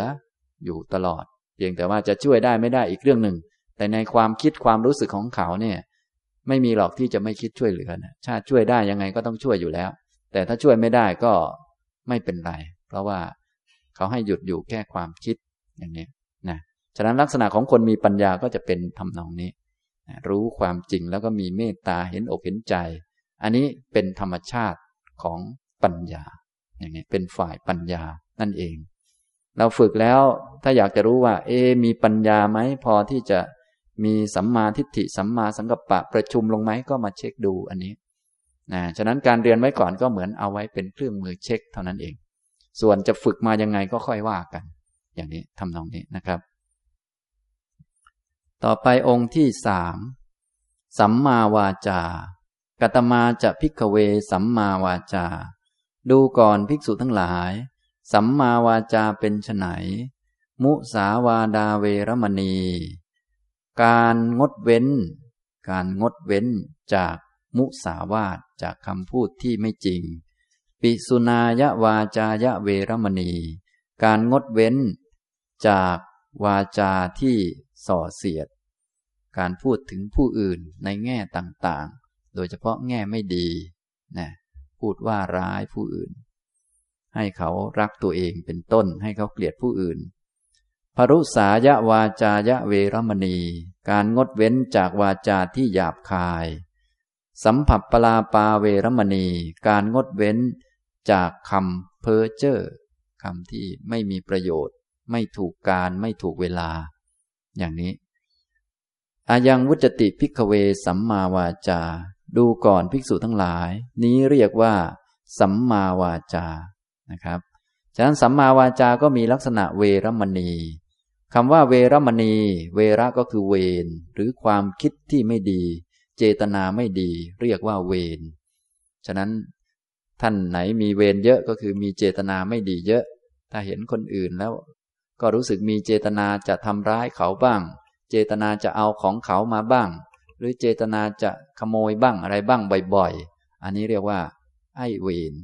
อยู่ตลอด เพียงแต่ว่าจะช่วยได้ไม่ได้อีกเรื่องหนึ่ง แต่ในความคิดความรู้สึกของเขาเนี่ย ไม่มีหรอกที่จะไม่คิดช่วยเหลือนะชาติช่วยได้ยังไงก็ต้องช่วยอยู่แล้ว แต่ถ้าช่วยไม่ได้ก็ไม่เป็นไร เพราะว่าเขาให้หยุดอยู่แค่ความคิดอย่างนี้ ฉะนั้นลักษณะของคนมีปัญญาก็จะเป็นทำนองนี้ รู้ความจริงแล้วก็มีเมตตาเห็นอกเห็นใจ อันนี้เป็นธรรมชาติของปัญญา อย่างนี้เป็นฝ่ายปัญญานั่นเอง เราฝึกแล้วถ้าอยากจะรู้ว่า เอ มีปัญญาไหมพอที่จะมีสัมมาทิฏฐิสัมมาสังกัปปะประชุมลงไหมก็มาเช็คดูอันนี้นะฉะนั้นการเรียนไว้ก่อนก็เหมือนเอาไว้เป็นเครื่องมือเช็คเท่านั้นเอง ส่วนจะฝึกมายังไงก็ค่อยว่ากัน อย่างนี้ทำนองนี้นะครับ ต่อไปองค์ที่สามสัมมาวาจากตมาจะพิกเวสัมมาวาจา ดูก่อนภิกษุทั้งหลาย สัมมาวาจาเป็นไนมุสาวาดาเวรมณี การงดเว้น การงดเว้นจากมุสาวาทจากคำพูดที่ไม่จริง ปิสุนายะวาจายะเวรมณี การงดเว้น จากวาจาที่ส่อเสียด การพูดถึงผู้อื่นในแง่ต่างๆ โดยเฉพาะแง่ไม่ดีนะพูดว่าร้ายผู้อื่น ให้เขารักตัวเองเป็นต้น ให้เขาเกลียดผู้อื่นพรุษายะวาจายะเวรมณี การงดเว้นจากวาจาที่หยาบคาย สัมผัสปลาปาเวรมณี การงดเว้นจากคำเพ้อเจ้อคำที่ไม่มีประโยชน์ ไม่ถูกการไม่ถูกเวลา อย่างนี้ อายังวุจติพิกเวสัมมาวาจา ดูก่อนภิกษุทั้งหลาย นี้เรียกว่า สัมมาวาจา นะครับ ฉะนั้นสัมมาวาจา ก็มีลักษณะเวรมณีคำว่าเวรมณี เวระก็คือเวรหรือความคิดที่ไม่ดี เจตนาไม่ดี เรียกว่าเวรฉะนั้นท่านไหนมีเวรเยอะก็คือมีเจตนาไม่ดีเยอะ ถ้าเห็นคนอื่นแล้ว ก็รู้สึกมีเจตนาจะทำร้ายเขาบ้าง เจตนาจะเอาของเขามาบ้าง หรือเจตนาจะขโมยบ้างอะไรบ้างบ่อยๆ อันนี้เรียกว่า ไอ้เวร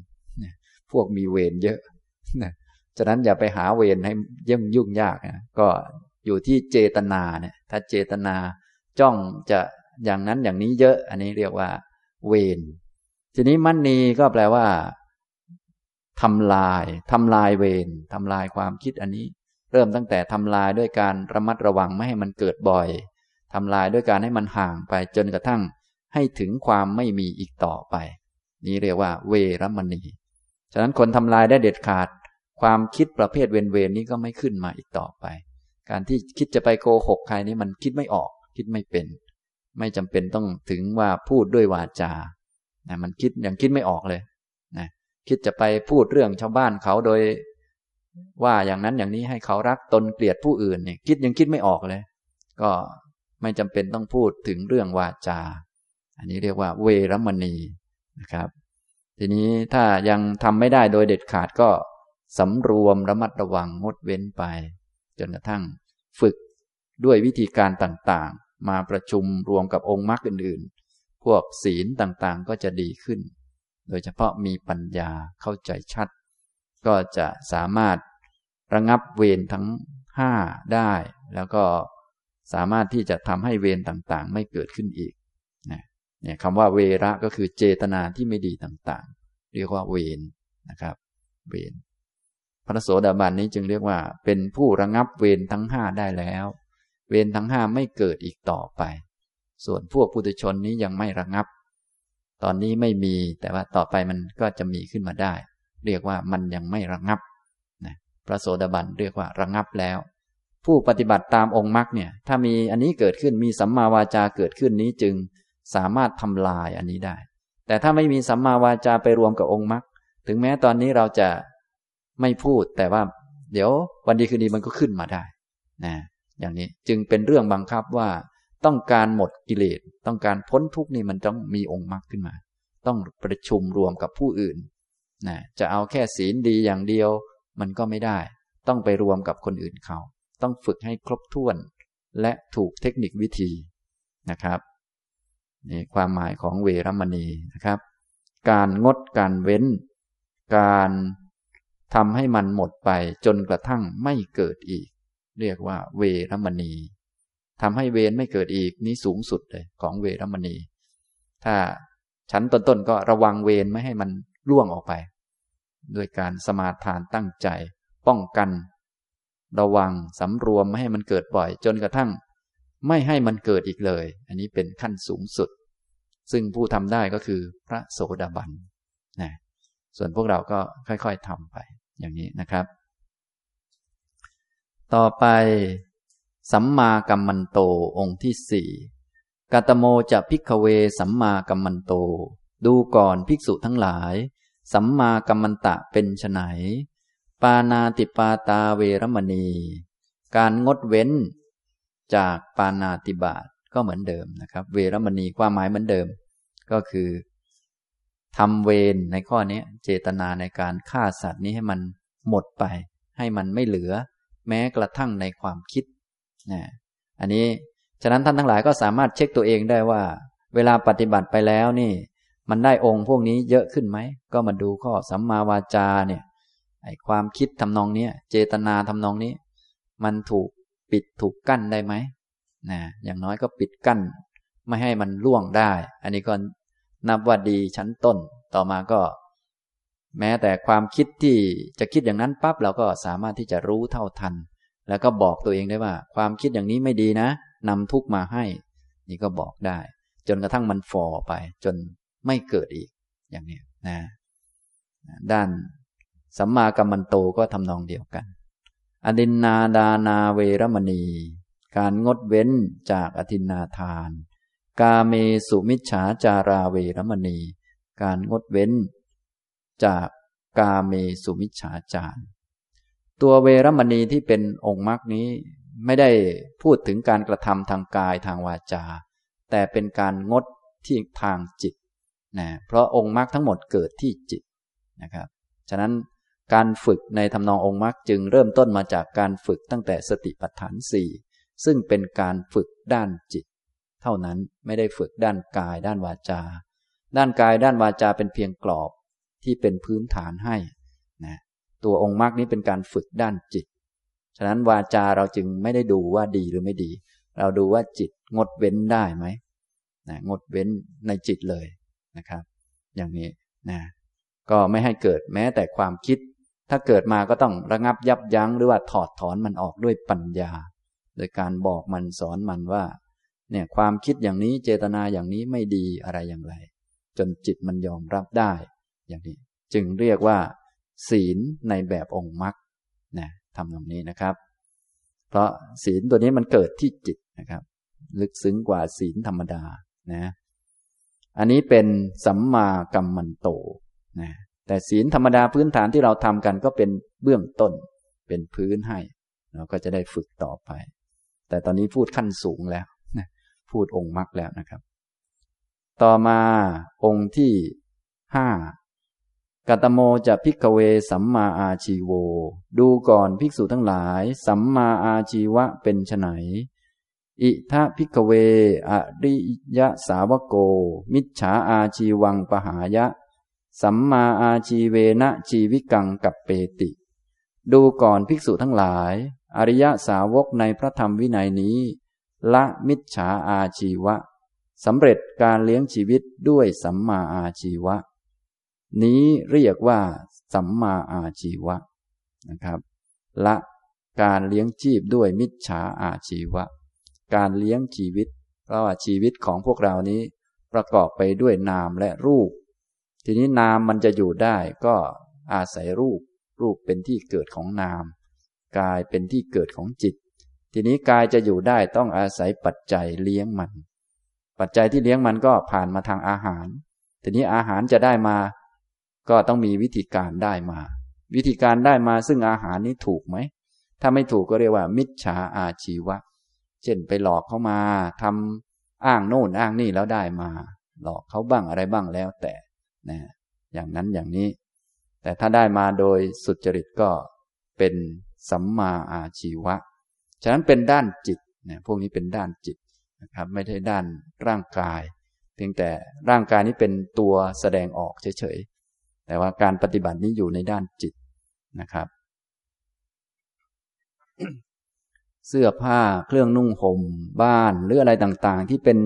พวกมีเวรเยอะฉะนั้นอย่าไปหาเวรให้ยิ่งยุ่งยากนะก็อยู่ที่เจตนาเนี่ยถ้าเจตนาจ้องจะอย่างนั้นอย่างนี้เยอะ อันนี้เรียกว่า เวรทีนี้มันนีก็แปลว่าทำลายทำลายเวรทำลายความคิดอันนี้ เริ่มตั้งแต่ทำลายด้วยการระมัดระวังไม่ให้มันเกิดบ่อยทำลายด้วยการให้มันห่างไปจนกระทั่งให้ถึงความไม่มีอีกต่อไป นี้เรียกว่า เวรมณี ฉะนั้นคนทำลายได้เด็ดขาด ความคิดประเภทเวนเวนนี้ก็ไม่ขึ้นมาอีกต่อไป การที่คิดจะไปโกหกใครนี้มันคิดไม่ออก คิดไม่เป็น ไม่จำเป็นต้องถึงว่าพูดด้วยวาจานะมันคิดยังคิดไม่ออกเลยนะคิดจะไปพูดเรื่องชาวบ้านเขาโดย ว่าอย่างนั้นอย่างนี้ให้เขารักตนเกลียดผู้อื่นเนี่ยคิดยังคิดไม่ออกเลย ก็ไม่จำเป็นต้องพูดถึงเรื่องวาจา อันนี้เรียกว่าเวรมณีนะครับ ทีนี้ถ้ายังทำไม่ได้โดยเด็ดขาดก็สำรวมระมัดระวังงดเว้นไป จนกระทั่งฝึกด้วยวิธีการต่างๆ มาประชุมรวมกับองค์มรรคอื่นๆ พวกศีลต่างๆก็จะดีขึ้น โดยเฉพาะมีปัญญาเข้าใจชัด ก็จะสามารถระงับเวรทั้งห้าได้ แล้วก็สามารถที่จะทำให้เวรต่างๆ ไม่เกิดขึ้นอีกเนี่ยคำว่าเวระก็คือเจตนาที่ไม่ดีต่างๆ เรียกว่าเวรนะครับ เวรพระโสดาบันนี้จึงเรียกว่า เป็นผู้ระงับเวรทั้งห้าได้แล้ว เวรทั้งห้าไม่เกิดอีกต่อไป ส่วนพวกปุถุชนนี้ยังไม่ระงับ ตอนนี้ไม่มีแต่ว่าต่อไปมันก็จะมีขึ้นมาได้ เรียกว่ามันยังไม่ระงับนะพระโสดาบันเรียกว่าระงับแล้ว ผู้ปฏิบัติตามองค์มรรคเนี่ย ถ้ามีอันนี้เกิดขึ้นมีสัมมาวาจาเกิดขึ้นนี้จึงสามารถทำลายอันนี้ได้ แต่ถ้าไม่มีสัมมาวาจาไปรวมกับองค์มรรคถึงแม้ตอนนี้เราจะไม่พูดแต่ว่าเดี๋ยววันดีคืนดีมันก็ขึ้นมาได้นะอย่างนี้จึงเป็นเรื่องบังคับว่าต้องการหมดกิเลสต้องการพ้นทุกข์นี่มันต้องมีองค์มรรคขึ้นมา ต้องประชุมรวมกับผู้อื่น นะจะเอาแค่ศีลดีอย่างเดียว มันก็ไม่ได้ ต้องไปรวมกับคนอื่นเขา ต้องฝึกให้ครบถ้วน และถูกเทคนิควิธีนะครับนี่ความหมายของเวรมณีนะครับ การงดการเว้น การทำให้มันหมดไปจนกระทั่งไม่เกิดอีก เรียกว่า เวรมณีทำให้เวรไม่เกิดอีกนี้สูงสุดเลยของเวรมณี ถ้าชั้นต้นๆก็ระวังเวรไม่ให้มันล่วงออกไป ด้วยการสมาทานตั้งใจ ป้องกัน ระวังสำรวมไม่ให้มันเกิดบ่อย จนกระทั่ง ไม่ให้มันเกิดอีกเลย อันนี้เป็นขั้นสูงสุด ซึ่งผู้ทำได้ก็คือพระโสดาบันนะส่วนพวกเราก็ค่อยๆทำไป อย่างนี้นะครับ ต่อไป สัมมากัมมันโตองค์ที่สี่กาตโมจะพิกเวสัมมากัมมันโต ดูก่อนภิกษุทั้งหลาย สัมมากัมมันตะเป็นไฉนปานาติปาตาเวรมณี การงดเว้นจากปานาติบาตก็เหมือนเดิมนะครับ เวรมณีความหมายเหมือนเดิม ก็คือทำเวรในข้อนี้เจตนาในการฆ่าสัตว์นี้ให้มันหมดไป ให้มันไม่เหลือ แม้กระทั่งในความคิดนะอันนี้ฉะนั้นท่านทั้งหลายก็สามารถเช็คตัวเองได้ว่า เวลาปฏิบัติไปแล้วนี่ มันได้องค์พวกนี้เยอะขึ้นไหม ก็มาดูข้อสัมมาวาจาเนี่ยไอความคิดทำนองนี้เจตนาทำนองนี้ มันถูกปิดถูกกั้นได้ไหมนะอย่างน้อยก็ปิดกั้น ไม่ให้มันล่วงได้ อันนี้ก็นับว่าดีชั้นต้นต่อมาก็ แม้แต่ความคิดที่จะคิดอย่างนั้นปั๊บเราก็สามารถที่จะรู้เท่าทัน แล้วก็บอกตัวเองได้ว่า ความคิดอย่างนี้ไม่ดีนะนำทุกมาให้ นี่ก็บอกได้ จนกระทั่งมันฟอไป จน ไม่เกิดอีก อย่างนี้นะ ด้านสัมมากัมมันโตก็ทำนองเดียวกัน อดินนาดานาเวรมณี การงดเว้นจากอธินาทาน กาเมสุมิจฉาจาราเวรมณี การงดเว้น จากกาเมสุมิจฉาจารตัวเวรมณีที่เป็นองค์มรรคนี้ไม่ได้พูดถึงการกระทำทางกายทางวาจา แต่เป็นการงดที่ทางจิต นะเพราะองค์มรรคทั้งหมดเกิดที่จิตนะครับ ฉะนั้นการฝึกในทำนององค์มรรคจึงเริ่มต้นมาจากการฝึกตั้งแต่สติปัฏฐานสี่ซึ่งเป็นการฝึกด้านจิต เท่านั้นไม่ได้ฝึกด้านกายด้านวาจา ด้านกายด้านวาจาเป็นเพียงกรอบที่เป็นพื้นฐานให้นะตัวองค์มรรคนี้เป็นการฝึกด้านจิต ฉะนั้นวาจาเราจึงไม่ได้ดูว่าดีหรือไม่ดี เราดูว่าจิตงดเว้นได้ไหมนะงดเว้นในจิตเลย นะครับ อย่างนี้นะก็ไม่ให้เกิดแม้แต่ความคิด ถ้าเกิดมาก็ต้องระงับยับยั้งหรือว่าถอดถอนมันออกด้วยปัญญา โดยการบอกมันสอนมันว่า เนี่ยความคิดอย่างนี้เจตนาอย่างนี้ไม่ดีอะไรอย่างไร จนจิตมันยอมรับได้ อย่างนี้ จึงเรียกว่า ศีลในแบบองค์มรรคนะทำตรงนี้นะครับ เพราะศีลตัวนี้มันเกิดที่จิตนะครับ ลึกซึ้งกว่าศีลธรรมดานะ อันนี้เป็นสัมมากัมมันโตนะแต่ศีลธรรมดาพื้นฐานที่เราทำกันก็เป็นเบื้องต้น เป็นพื้นให้ เราก็จะได้ฝึกต่อไป แต่ตอนนี้พูดขั้นสูงแล้วนะพูดองค์มรรคแล้วนะครับ ต่อมาองค์ที่ห้ากัตโมจะพิกเวสัมมาอาชีโว ดูก่อนภิกษุทั้งหลาย สัมมาอาชีวะเป็นไน อิทะพิกเว อริยะสาวโก มิจฉาอาชีวังปหายะ สัมมาอาชีเวนะชีวิกังกับเปติ ดูก่อนภิกษุทั้งหลาย อริยสาวกในพระธรรมวินัยนี้ ละมิจฉาอาชีวะสำเร็จการเลี้ยงชีวิตด้วยสัมมาอาชีวะ นี้เรียกว่า สัมมาอาชีวะนะครับ ละการเลี้ยงชีพด้วยมิจฉาอาชีวะ การเลี้ยงชีวิต เพราะว่าชีวิตของพวกเรานี้ประกอบไปด้วยนามและรูป ทีนี้นามมันจะอยู่ได้ก็อาศัยรูป รูปเป็นที่เกิดของนาม กายเป็นที่เกิดของจิต ทีนี้กายจะอยู่ได้ต้องอาศัยปัจจัยเลี้ยงมัน ปัจจัยที่เลี้ยงมันก็ผ่านมาทางอาหาร ทีนี้อาหารจะได้มา ก็ต้องมีวิธีการได้มา วิธีการได้มาซึ่งอาหารนี้ถูกไหม ถ้าไม่ถูกก็เรียกว่า มิจฉาอาชีวะ เช่นไปหลอกเขามาทำอ้างโน่นอ้างนี่แล้วได้มา หลอกเขาบ้างอะไรบ้างแล้วแต่นะอย่างนั้นอย่างนี้ แต่ถ้าได้มาโดยสุจริตก็เป็นสัมมาอาชีวะ ฉะนั้นเป็นด้านจิตนะพวกนี้เป็นด้านจิตนะครับ ไม่ใช่ด้านร่างกาย เพียงแต่ร่างกายนี้เป็นตัวแสดงออกเฉยๆ แต่ว่าการปฏิบัตินี้อยู่ในด้านจิตนะครับ เสื้อผ้าเครื่องนุ่งห่มบ้านหรืออะไรต่างๆ ที่เป็น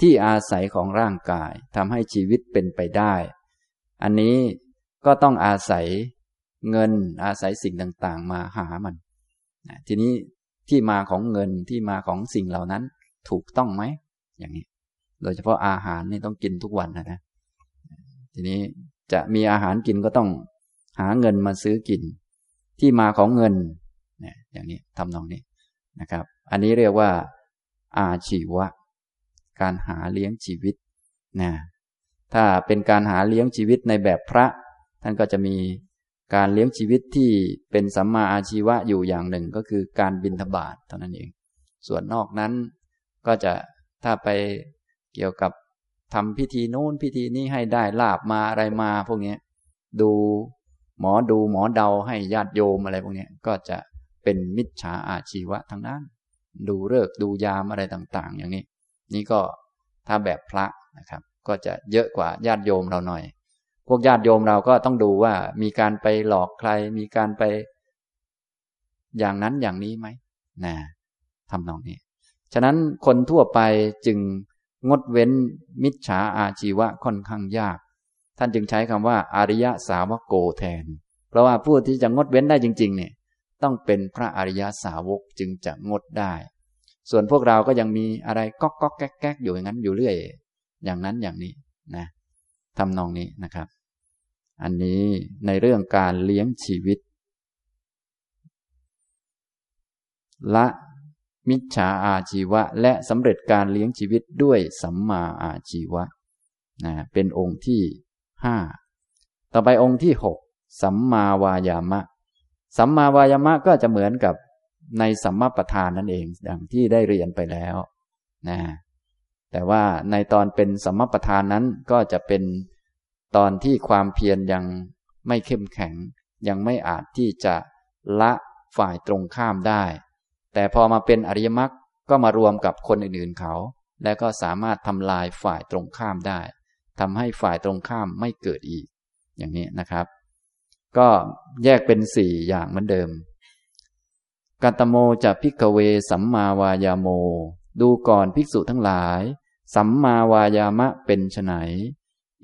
ที่อาศัยของร่างกายทำให้ชีวิตเป็นไปได้ อันนี้ก็ต้องอาศัยเงินอาศัยสิ่งต่างๆ มาหามัน ทีนี้ที่มาของเงินที่มาของสิ่งเหล่านั้นถูกต้องไหม อย่างนี้ โดยเฉพาะอาหารนี่ต้องกินทุกวันนะนะทีนี้จะมีอาหารกินก็ต้องหาเงินมาซื้อกิน ที่มาของเงินอย่างนี้ทำนองนี้ นะครับ อันนี้เรียกว่า อาชีวะ การหาเลี้ยงชีวิตนะถ้าเป็นการหาเลี้ยงชีวิตในแบบพระ ท่านก็จะมีการเลี้ยงชีวิตที่เป็นสัมมาอาชีวะอยู่อย่างหนึ่งก็คือการบินทบาทเท่านั้นเอง ส่วนนอกนั้นก็จะถ้าไปเกี่ยวกับทำพิธีโน้นพิธีนี้ให้ได้ลาบมาอะไรมาพวกนี้ดูหมอดูหมอเดาให้ญาติโยมอะไรพวกนี้ก็จะ เป็นมิจฉาอาชีวะทั้งนั้น ดูเลิกดูยามอะไรต่าง ๆ อย่างนี้ นี่ก็ถ้าแบบพระนะครับ ก็จะเยอะกว่าญาติโยมเราหน่อย พวกญาติโยมเราก็ต้องดูว่ามีการไปหลอกใคร มีการไป อย่างนั้นอย่างนี้ไหมนะทำนองนี้ ฉะนั้นคนทั่วไปจึงงดเว้นมิจฉาอาชีวะค่อนข้างยาก ท่านจึงใช้คำว่า อริยสาวกโกแทน เพราะว่าผู้ที่จะงดเว้นได้จริง ๆ เนี่ย ต้องเป็นพระอริยสาวกจึงจะงดได้ ส่วนพวกเราก็ยังมีอะไรก๊อกก๊อกแก๊กแก๊กอยู่อย่างนั้นอยู่เรื่อย อย่างนั้นอย่างนี้นะทำนองนี้นะครับ อันนี้ในเรื่องการเลี้ยงชีวิต ละมิจฉาอาชีวะ และสำเร็จการเลี้ยงชีวิตด้วยสัมมาอาชีวะนะเป็นองค์ที่ห้าต่อไปองค์ที่หกสัมมาวายามะ สัมมาวายามะก็จะเหมือนกับในสัมมาประธานนั่นเองดังที่ได้เรียนไปแล้วนะแต่ว่าในตอนเป็นสัมมาประธานนั้นก็จะเป็นตอนที่ความเพียรยังไม่เข้มแข็ง ยังไม่อาจที่จะละฝ่ายตรงข้ามได้ แต่พอมาเป็นอริยมรรคก็มารวมกับคนอื่นๆเขา และก็สามารถทำลายฝ่ายตรงข้ามได้ทำให้ฝ่ายตรงข้ามไม่เกิดอีก อย่างนี้นะครับ ก็แยกเป็นสี่อย่างเหมือนเดิมกัตโมจะพิกเว สัมมาวายาโม ดูก่อนภิกษุทั้งหลาย สัมมาวายามะเป็นไฉน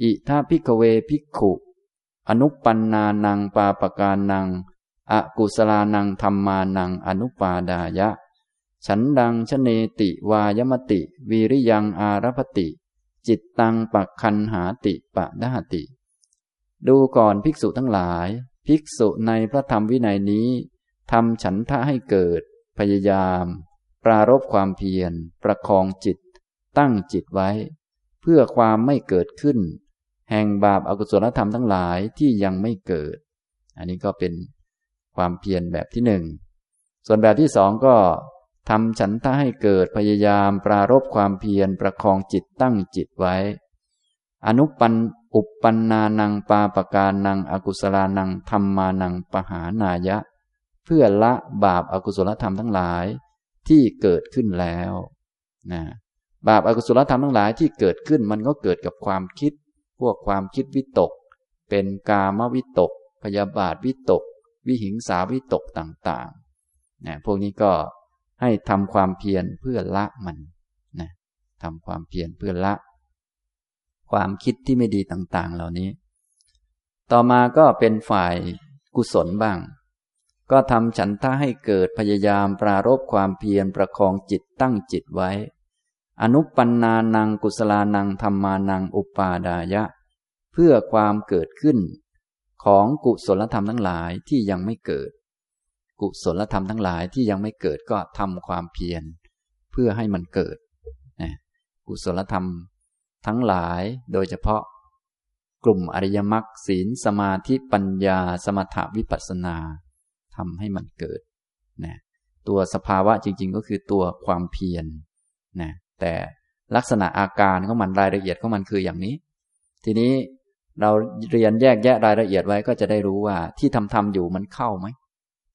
อิท่าพิกเวภิกขุ อนุปันนานังปาปการนัง อกุศลานังธรรมานังอนุปาดายะ ฉันดังชเนติวายมติ วีริยังอารพติ จิตตังปักคันหาติปะดาติ ดูก่อนภิกษุทั้งหลาย ภิกษุในพระธรรมวินัยนี้ทำฉันทะให้เกิด พยายาม ปรารบความเพียร ประคองจิต ตั้งจิตไว้ เพื่อความไม่เกิดขึ้น แห่งบาปอากุศลธรรมทั้งหลายที่ยังไม่เกิด อันนี้ก็เป็นความเพียรแบบที่หนึ่ง ส่วนแบบที่สองก็ทำฉันทะให้เกิดพยายามปรารบความเพียรประคองจิตตั้งจิตไว้ อนุปัน อุปปันนานังปาปการนังอกุศลานังธรรมานังปหานายะ เพื่อละบาปอากุศลธรรมทั้งหลายที่เกิดขึ้นแล้วนะบาปอากุศลธรรมทั้งหลายที่เกิดขึ้นมันก็เกิดกับความคิด พวกความคิดวิตก เป็นกามวิตก พยาบาทวิตก วิหิงสาวิตกต่างๆนะพวกนี้ก็ให้ทำความเพียรเพื่อละมันนะทำความเพียรเพื่อละ ความคิดที่ไม่ดีต่างๆ เหล่านี้ ต่อมาก็เป็นฝ่ายกุศลบ้าง ก็ทำฉันทะให้เกิดพยายามปรารบความเพียรประคองจิตตั้งจิตไว้ อนุปันนานังกุศลานังธรรมานังอุปาดายะ เพื่อความเกิดขึ้น ของกุศลธรรมทั้งหลายที่ยังไม่เกิด กุศลธรรมทั้งหลายที่ยังไม่เกิดก็ทำความเพียรเพื่อให้มันเกิดนะกุศลธรรม ทั้งหลายโดยเฉพาะ กลุ่มอริยมรรคศีลสมาธิปัญญาสมถวิปัสสนาทำให้มันเกิดนะตัวสภาวะจริง ๆ ก็คือตัวความเพียรนะแต่ลักษณะอาการของมันรายละเอียดของมันคืออย่างนี้ ทีนี้เราเรียนแยกแยะรายละเอียดไว้ก็จะได้รู้ว่าที่ทำทำอยู่มันเข้าไหม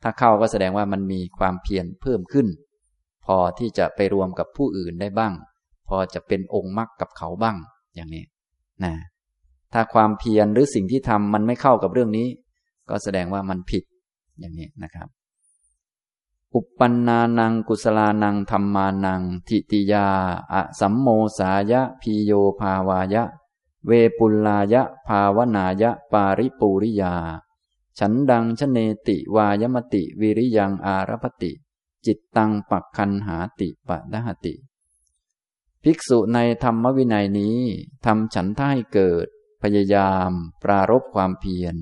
ถ้าเข้าก็แสดงว่ามันมีความเพียรเพิ่มขึ้น พอที่จะไปรวมกับผู้อื่นได้บ้าง พอจะเป็นองค์มรรคกับเขาบ้าง อย่างนี้นะถ้าความเพียรหรือสิ่งที่ทำมันไม่เข้ากับเรื่องนี้ ก็แสดงว่ามันผิดอย่างนี้นะครับ อุปปันนานังกุศลานังธรรมานัง ทิติยาอะสัมโมสายะพีโยภาวายะ เวปุลลายะ ภาวนายะ ปาริปูริยา ฉันดังชเนติวายมติวิริยังอารพติ จิตตังปักคันหาติปะดหติ ภิกษุในธรรมวินัยนี้ทำฉันท่าให้เกิด พยายาม ปรารบความเพียร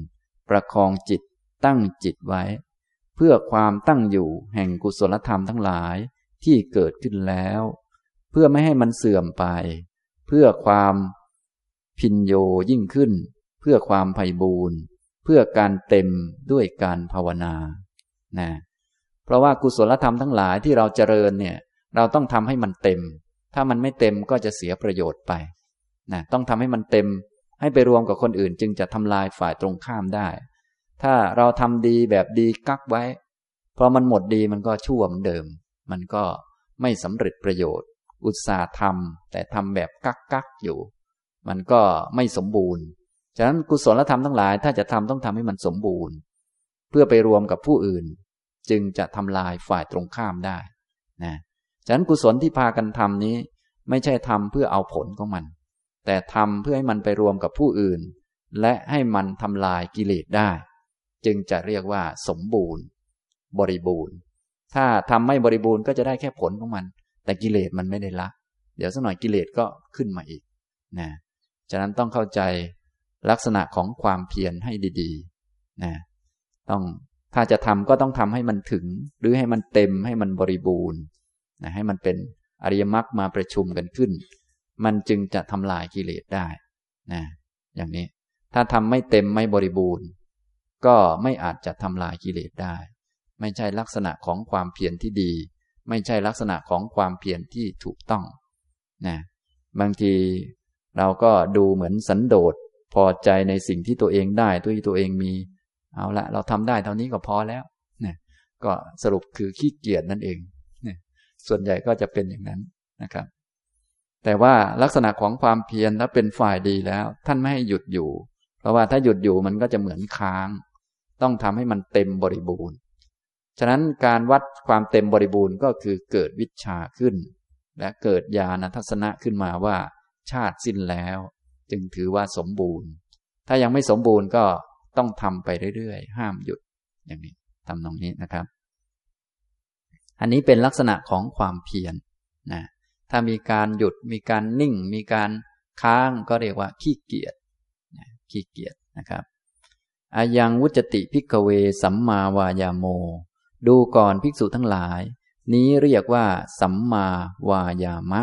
ประคองจิตตั้งจิตไว้ เพื่อความตั้งอยู่แห่งกุศลธรรมทั้งหลายที่เกิดขึ้นแล้ว เพื่อไม่ให้มันเสื่อมไป เพื่อความพินโยยิ่งขึ้น เพื่อความไพ่บูรณ์เพื่อการเต็มด้วยการภาวนานะเพราะว่ากุศลธรรมทั้งหลายที่เราเจริญเนี่ย เราต้องทำให้มันเต็ม ถ้ามันไม่เต็มก็จะเสียประโยชน์ไปนะต้องทำให้มันเต็มให้ไปรวมกับคนอื่น จึงจะทำลายฝ่ายตรงข้ามได้ ถ้าเราทำดีแบบดีกักไว้ พอมันหมดดีมันก็ชั่วเหมือนเดิม มันก็ไม่สำเร็จประโยชน์ อุตสาห์ทำแต่ทำแบบกักกักอยู่ มันก็ไม่สมบูรณ์ ฉะนั้นกุศลธรรมทั้งหลาย ถ้าจะทำต้องทำให้มันสมบูรณ์ เพื่อไปรวมกับผู้อื่น จึงจะทำลายฝ่ายตรงข้ามได้นะ ฉะนั้นกุศลที่พากันทำนี้ ไม่ใช่ทำเพื่อเอาผลของมัน แต่ทำเพื่อให้มันไปรวมกับผู้อื่น และให้มันทำลายกิเลสได้ จึงจะเรียกว่า สมบูรณ์ บริบูรณ์ ถ้าทำไม่บริบูรณ์ก็จะได้แค่ผลของมัน แต่กิเลสมันไม่ได้ละ เดี๋ยวสักหน่อยกิเลสก็ขึ้นมาอีกนะฉะนั้นต้องเข้าใจลักษณะของความเพียรให้ดีๆนะต้องถ้าจะทำก็ต้องทำให้มันถึง หรือให้มันเต็มให้มันบริบูรณ์ นะให้มันเป็นอริยมรรคมาประชุมกันขึ้น มันจึงจะทำลายกิเลสได้นะอย่างนี้ ถ้าทำไม่เต็มไม่บริบูรณ์ ก็ไม่อาจจะทำลายกิเลสได้ ไม่ใช่ลักษณะของความเพียรที่ดี ไม่ใช่ลักษณะของความเพียรที่ถูกต้องนะบางทีเราก็ดูเหมือนสันโดษพอใจในสิ่งที่ตัวเองได้ตัวที่ตัวเองมี เอาละเราทำได้เท่านี้ก็พอแล้วนี่ยก็สรุปคือขี้เกียจนั่นเอง ส่วนใหญ่ก็จะเป็นอย่างนั้นนะครับ แต่ว่าลักษณะของความเพียรถ้าเป็นฝ่ายดีแล้ว ท่านไม่ให้หยุดอยู่ เพราะว่าถ้าหยุดอยู่มันก็จะเหมือนค้าง ต้องทำให้มันเต็มบริบูรณ์ ฉะนั้นการวัดความเต็มบริบูรณ์ก็คือเกิดวิชาขึ้น และเกิดญาณทัศนะขึ้นมาว่า ชาติสิ้นแล้ว จึงถือว่าสมบูรณ์ ถ้ายังไม่สมบูรณ์ก็ต้องทำไปเรื่อยๆ ห้ามหยุดอย่างนี้ทำตรงนี้นะครับ อันนี้เป็นลักษณะของความเพียรนะถ้ามีการหยุดมีการนิ่ง มีการค้างก็เรียกว่าขี้เกียจนะขี้เกียจนะครับอายังวุจติพิกเวสัมมาวายาโม ดูก่อนภิกษุทั้งหลาย นี้เรียกว่า สัมมาวายามะ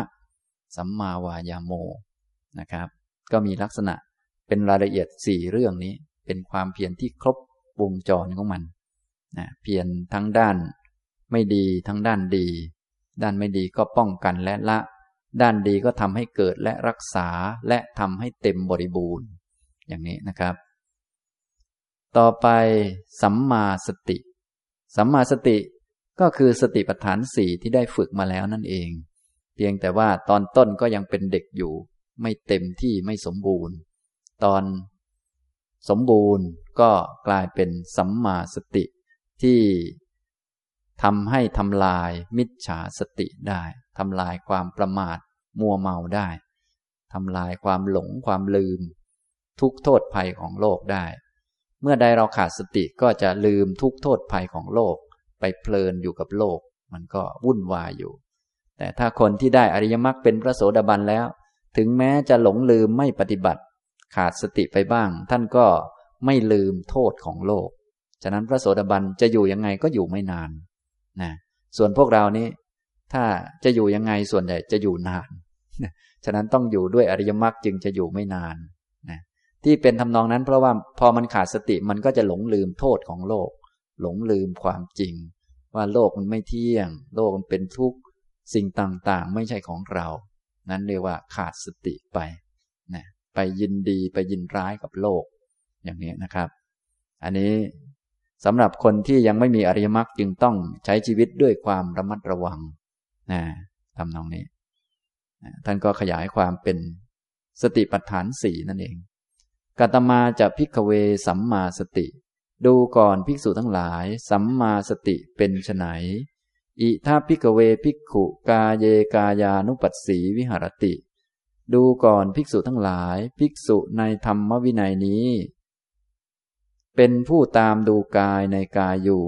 สัมมาวายาโมนะครับ ก็มีลักษณะเป็นรายละเอียดสี่เรื่องนี้ เป็นความเพียรที่ครบวงจรของมันนะเพียรทั้งด้าน ไม่ดีทั้งด้านดี ด้านไม่ดีก็ป้องกันและละ ด้านดีก็ทำให้เกิดและรักษาและทำให้เต็มบริบูรณ์ อย่างนี้นะครับ ต่อไปสัมมาสติ สัมมาสติก็คือสติปัฏฐานสี่ที่ได้ฝึกมาแล้วนั่นเอง เพียงแต่ว่าตอนต้นก็ยังเป็นเด็กอยู่ ไม่เต็มที่ไม่สมบูรณ์ ตอนสมบูรณ์ก็กลายเป็นสัมมาสติที่ ทำให้ทำลายมิจฉาสติได้ทำลายความประมาทมัวเมาได้ทำลายความหลงความลืม ทุกโทษภัยของโลกได้ เมื่อใดเราขาดสติก็จะลืมทุกโทษภัยของโลก ไปเพลินอยู่กับโลก มันก็วุ่นวายอยู่ แต่ถ้าคนที่ได้อริยมรรคเป็นพระโสดาบันแล้ว ถึงแม้จะหลงลืมไม่ปฏิบัติ ขาดสติไปบ้าง ท่านก็ไม่ลืมโทษของโลก ฉะนั้นพระโสดาบันจะอยู่ยังไงก็อยู่ไม่นาน นะส่วนพวกเรานี้ ถ้าจะอยู่ยังไงส่วนใหญ่จะอยู่นานฉะนั้นต้องอยู่ด้วยอริยมรรคจึงจะอยู่ไม่นานนะที่เป็นทำนองนั้นเพราะว่าพอมันขาดสติมันก็จะหลงลืมโทษของโลก หลงลืมความจริง ว่าโลกมันไม่เที่ยง โลกมันเป็นทุกข์สิ่งต่างๆ ไม่ใช่ของเรา นั้นเรียกว่าขาดสติไปนะไปยินดีไปยินร้ายกับโลก อย่างนี้นะครับ อันนี้ สำหรับคนที่ยังไม่มีอริยมรรคจึงต้องใช้ชีวิตด้วยความระมัดระวังนะทำนองนี้ ท่านก็ขยายความเป็นสติปัฏฐานสี่นั่นเองกัตมาจะพิกเวสัมมาสติ ดูก่อนภิกษุทั้งหลาย สัมมาสติเป็นไฉนอิทัพิกเวภิกขุกาเยกายานุปัสสีวิหารติ ดูก่อนภิกษุทั้งหลาย ภิกษุในธรรมวินัยนี้ เป็นผู้ตามดูกายในกายอยู่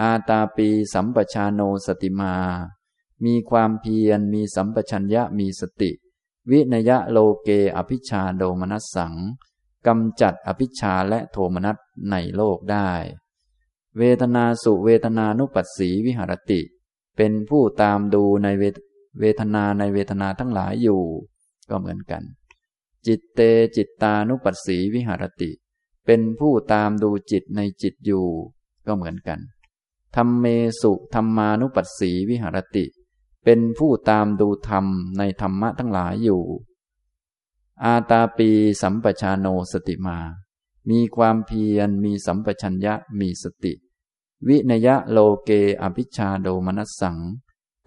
อาตาปีสัมปชาโนสติมา มีความเพียรมีสัมปชัญญะมีสติ วิเนยยะโลเกอภิชฌาโทมนัสสังกำจัดอภิชฌาและโทมนัสในโลกได้ เวทนาสุเวทนานุปัสสีวิหรติ เป็นผู้ตามดูในเวทนาในเวทนาทั้งหลายอยู่ ก็เหมือนกัน จิตเตจิตตานุปัสสีวิหรติ เป็นผู้ตามดูจิตในจิตอยู่ ก็เหมือนกันธรรมเมสุธรรมานุปัสสีวิหารติ เป็นผู้ตามดูธรรมในธรรมะทั้งหลายอยู่ อาตาปีสัมปชาโนสติมา มีความเพียรมีสัมปชัญญะมีสติ วินยะโลเกอภิชาโดมนัสสัง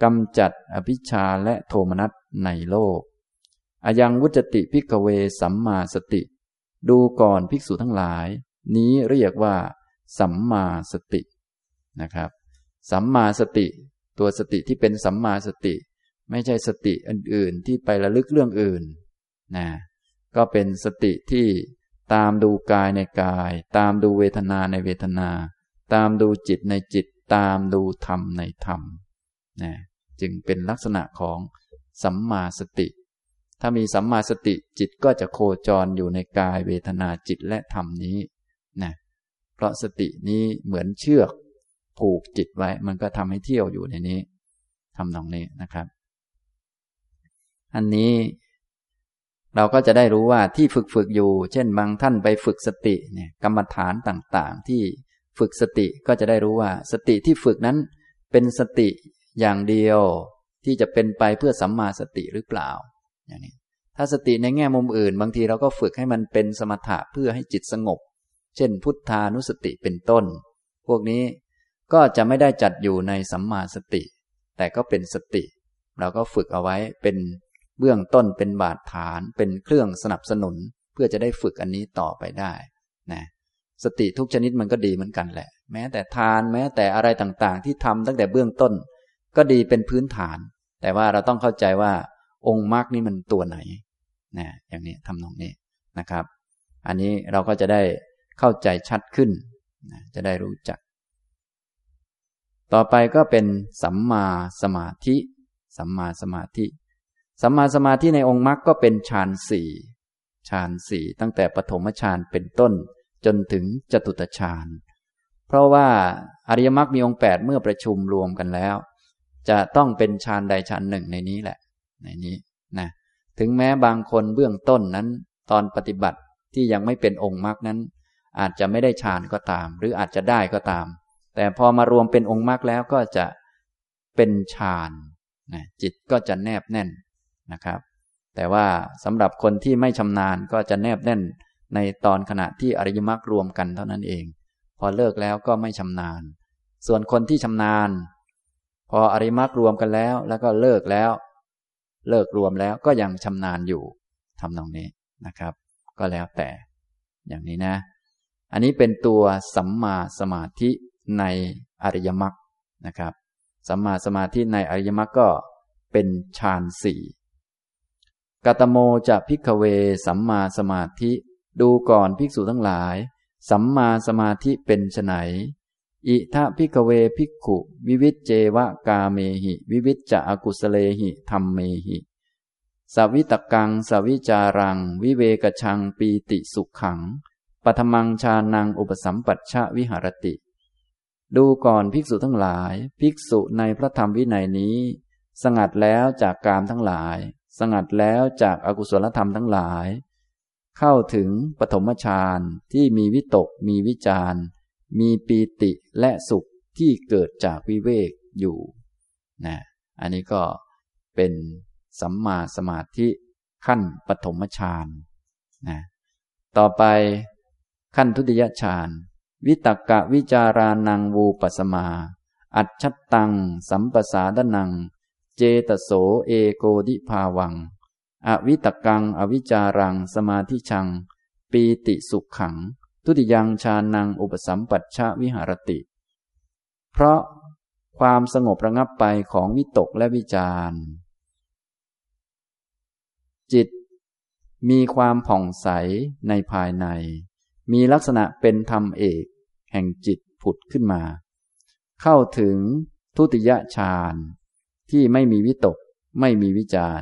กำจัดอภิชาและโทมนัสในโลก อยังวุจติพิกเวสัมมาสติ ดูก่อนภิกษุทั้งหลาย นี้เรียกว่า สัมมาสตินะครับ สัมมาสติ ตัวสติที่เป็นสัมมาสติ ไม่ใช่สติอื่นๆ ที่ไประลึกเรื่องอื่นนะก็เป็นสติที่ตามดูกายในกาย ตามดูเวทนาในเวทนา ตามดูจิตในจิต ตามดูธรรมในธรรมนะจึงเป็นลักษณะของสัมมาสติ ถ้ามีสัมมาสติจิตก็จะโคจรอยู่ในกายเวทนาจิตและธรรมนี้นะเพราะสตินี้เหมือนเชือก ผูกจิตไว้ มันก็ทำให้เที่ยวอยู่ในนี้ทำตรงนี้นะครับ อันนี้เราก็จะได้รู้ว่าที่ฝึกฝึกอยู่ เช่นบางท่านไปฝึกสติเนี่ยกรรมฐานต่างๆ ที่ฝึกสติก็จะได้รู้ว่า สติที่ฝึกนั้นเป็นสติอย่างเดียวที่จะเป็นไปเพื่อสัมมาสติหรือเปล่า อย่างนี้ถ้าสติในแง่มุมอื่น บางทีเราก็ฝึกให้มันเป็นสมถะเพื่อให้จิตสงบ เช่น พุทธานุสติเป็นต้น พวกนี้ก็จะไม่ได้จัดอยู่ในสัมมาสติ แต่ก็เป็นสติ เราก็ฝึกเอาไว้เป็นเบื้องต้นเป็นบาดฐาน เป็นเครื่องสนับสนุน เพื่อจะได้ฝึกอันนี้ต่อไปได้นะสติทุกชนิดมันก็ดีเหมือนกันแหละ แม้แต่ทานแม้แต่อะไรต่างๆ ที่ทำตั้งแต่เบื้องต้น ก็ดีเป็นพื้นฐาน แต่ว่าเราต้องเข้าใจว่า องค์มรรคนี่มันตัวไหนนะอย่างนี้ทำนองนี้นะครับ อันนี้เราก็จะได้เข้าใจชัดขึ้นนะจะได้รู้จัก ต่อไปก็เป็นสัมมาสมาธิ สัมมาสมาธิ สัมมาสมาธิในองค์มรรคก็เป็นฌานสี่ฌานสี่ตั้งแต่ปฐมฌานเป็นต้นจนถึงจตุตฌานเพราะว่าอริยมรรคมีองค์แปดเมื่อประชุมรวมกันแล้ว จะต้องเป็นฌานใดฌานหนึ่งในนี้แหละ ในนี้นะถึงแม้บางคนเบื้องต้นนั้น ตอนปฏิบัติที่ยังไม่เป็นองค์มรรคนั้น อาจจะไม่ได้ฌานก็ตาม หรืออาจจะได้ก็ตาม แต่พอมารวมเป็นองค์มรรคแล้วก็จะเป็นฌานนะจิตก็จะแนบแน่นนะครับ แต่ว่าสำหรับคนที่ไม่ชำนาญก็จะแนบแน่นในตอนขณะที่อริยมรรครวมกันเท่านั้นเอง พอเลิกแล้วก็ไม่ชำนาญ ส่วนคนที่ชำนาญ พออริยมรรครวมกันแล้ว แล้วก็เลิกแล้ว เลิกรวมแล้วก็ยังชำนาญอยู่ทำตรงนี้นะครับ ก็แล้วแต่ อย่างนี้นะ อันนี้เป็นตัวสัมมาสมาธิในอริยมรรคนะครับ สัมมาสมาธิในอริยมรรคก็เป็นฌานสี่กตโมจะพิกเว สัมมาสมาธิ ดูก่อนภิกษุทั้งหลาย สัมมาสมาธิเป็นไฉน อิทะพิกเวภิกขุ วิวิจเจวะกาเมหิ วิวิจจะอกุสเลหิธรรมเมหิสวิตกังสวิจารัง วิเวกชังปีติสุขขังปฐมังชานังอุปสัมปัชชะวิหารติ ดูก่อนภิกษุทั้งหลาย ภิกษุในพระธรรมวินัยนี้ สงัดแล้วจากกามทั้งหลาย สงัดแล้วจากอากุศลธรรมทั้งหลาย เข้าถึงปฐมฌานที่มีวิตกมีวิจาร มีปีติและสุขที่เกิดจากวิเวกอยู่นะอันนี้ก็เป็นสัมมาสมาธิขั้นปฐมฌานนะต่อไปขั้นทุติยฌานวิตกะวิจารานังวูปสมา อัจฉตัง สัมปสาดนัง เจตโสเอโกดิภาวัง อวิตกัง อวิจารัง สมาธิชัง ปีติสุขขัง ทุติยังฌานังอุปสัมปัชชะวิหารติ เพราะความสงบระงับไปของวิตกและวิจารจิตมีความผ่องใสในภายใน มีลักษณะเป็นธรรมเอก แห่งจิตผุดขึ้นมา เข้าถึงทุติยฌานที่ไม่มีวิตก ไม่มีวิจาร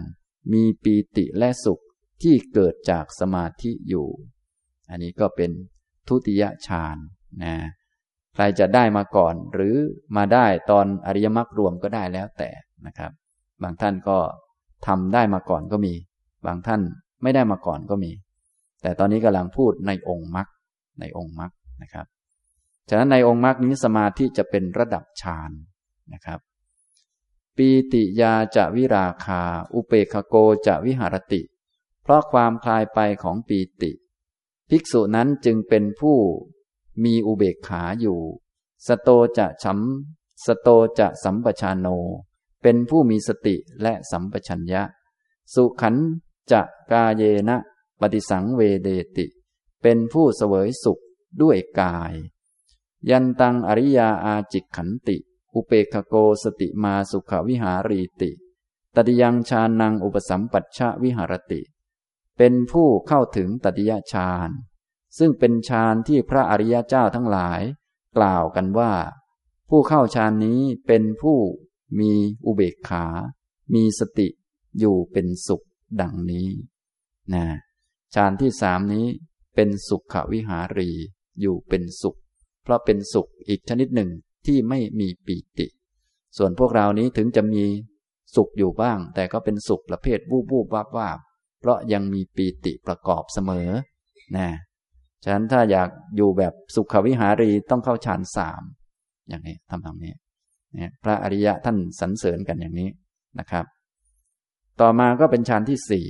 มีปีติและสุขที่เกิดจากสมาธิอยู่ อันนี้ก็เป็น ทุติยฌานนะใครจะได้มาก่อน หรือมาได้ตอนอริยมรรครวมก็ได้แล้วแต่นะครับ บางท่านก็ทำได้มาก่อนก็มี บางท่านไม่ได้มาก่อนก็มี แต่ตอนนี้กำลังพูดในองค์มรรคในองค์มรรคนะครับฉะนั้นในองค์มรรคนี้สมาธิจะเป็นระดับฌานนะครับปีติยาจะวิราคา อุเปกโกจะวิหารติ เพราะความคลายไปของปีติ ภิกษุนั้นจึงเป็นผู้มีอุเบกขาอยู่ สโตจะช้ำสโตจะสัมปชานโน เป็นผู้มีสติและสัมปชัญญะ สุขันจะกาเยนะ ปฏิสังเวเดติ เป็นผู้เสวยสุขด้วยกาย ยันตังอริยาอาจิกขันติ อุเปกโกสติมาสุขวิหารีติ ตติยังชานังอุปสัมปัชชะวิหารติ เป็นผู้เข้าถึงตติยฌานซึ่งเป็นฌานที่พระอริยเจ้าทั้งหลาย กล่าวกันว่า ผู้เข้าฌานนี้เป็นผู้มีอุเบกขา มีสติอยู่เป็นสุขดังนี้นะฌานที่สามนี้เป็นสุขวิหารีอยู่เป็นสุข เพราะเป็นสุขอีกชนิดหนึ่งที่ไม่มีปีติ ส่วนพวกเรานี้ถึงจะมีสุขอยู่บ้าง แต่ก็เป็นสุขประเภทวูบวูบวาบวาบ เพราะยังมีปีติประกอบเสมอนะฉะนั้นถ้าอยากอยู่แบบสุขวิหารีต้องเข้าฌานสามอย่างนี้ทำตรงนี้เนี่ยพระอริยะท่านสรรเสริญกันอย่างนี้นะครับ ต่อมาก็เป็นฌานที่สี่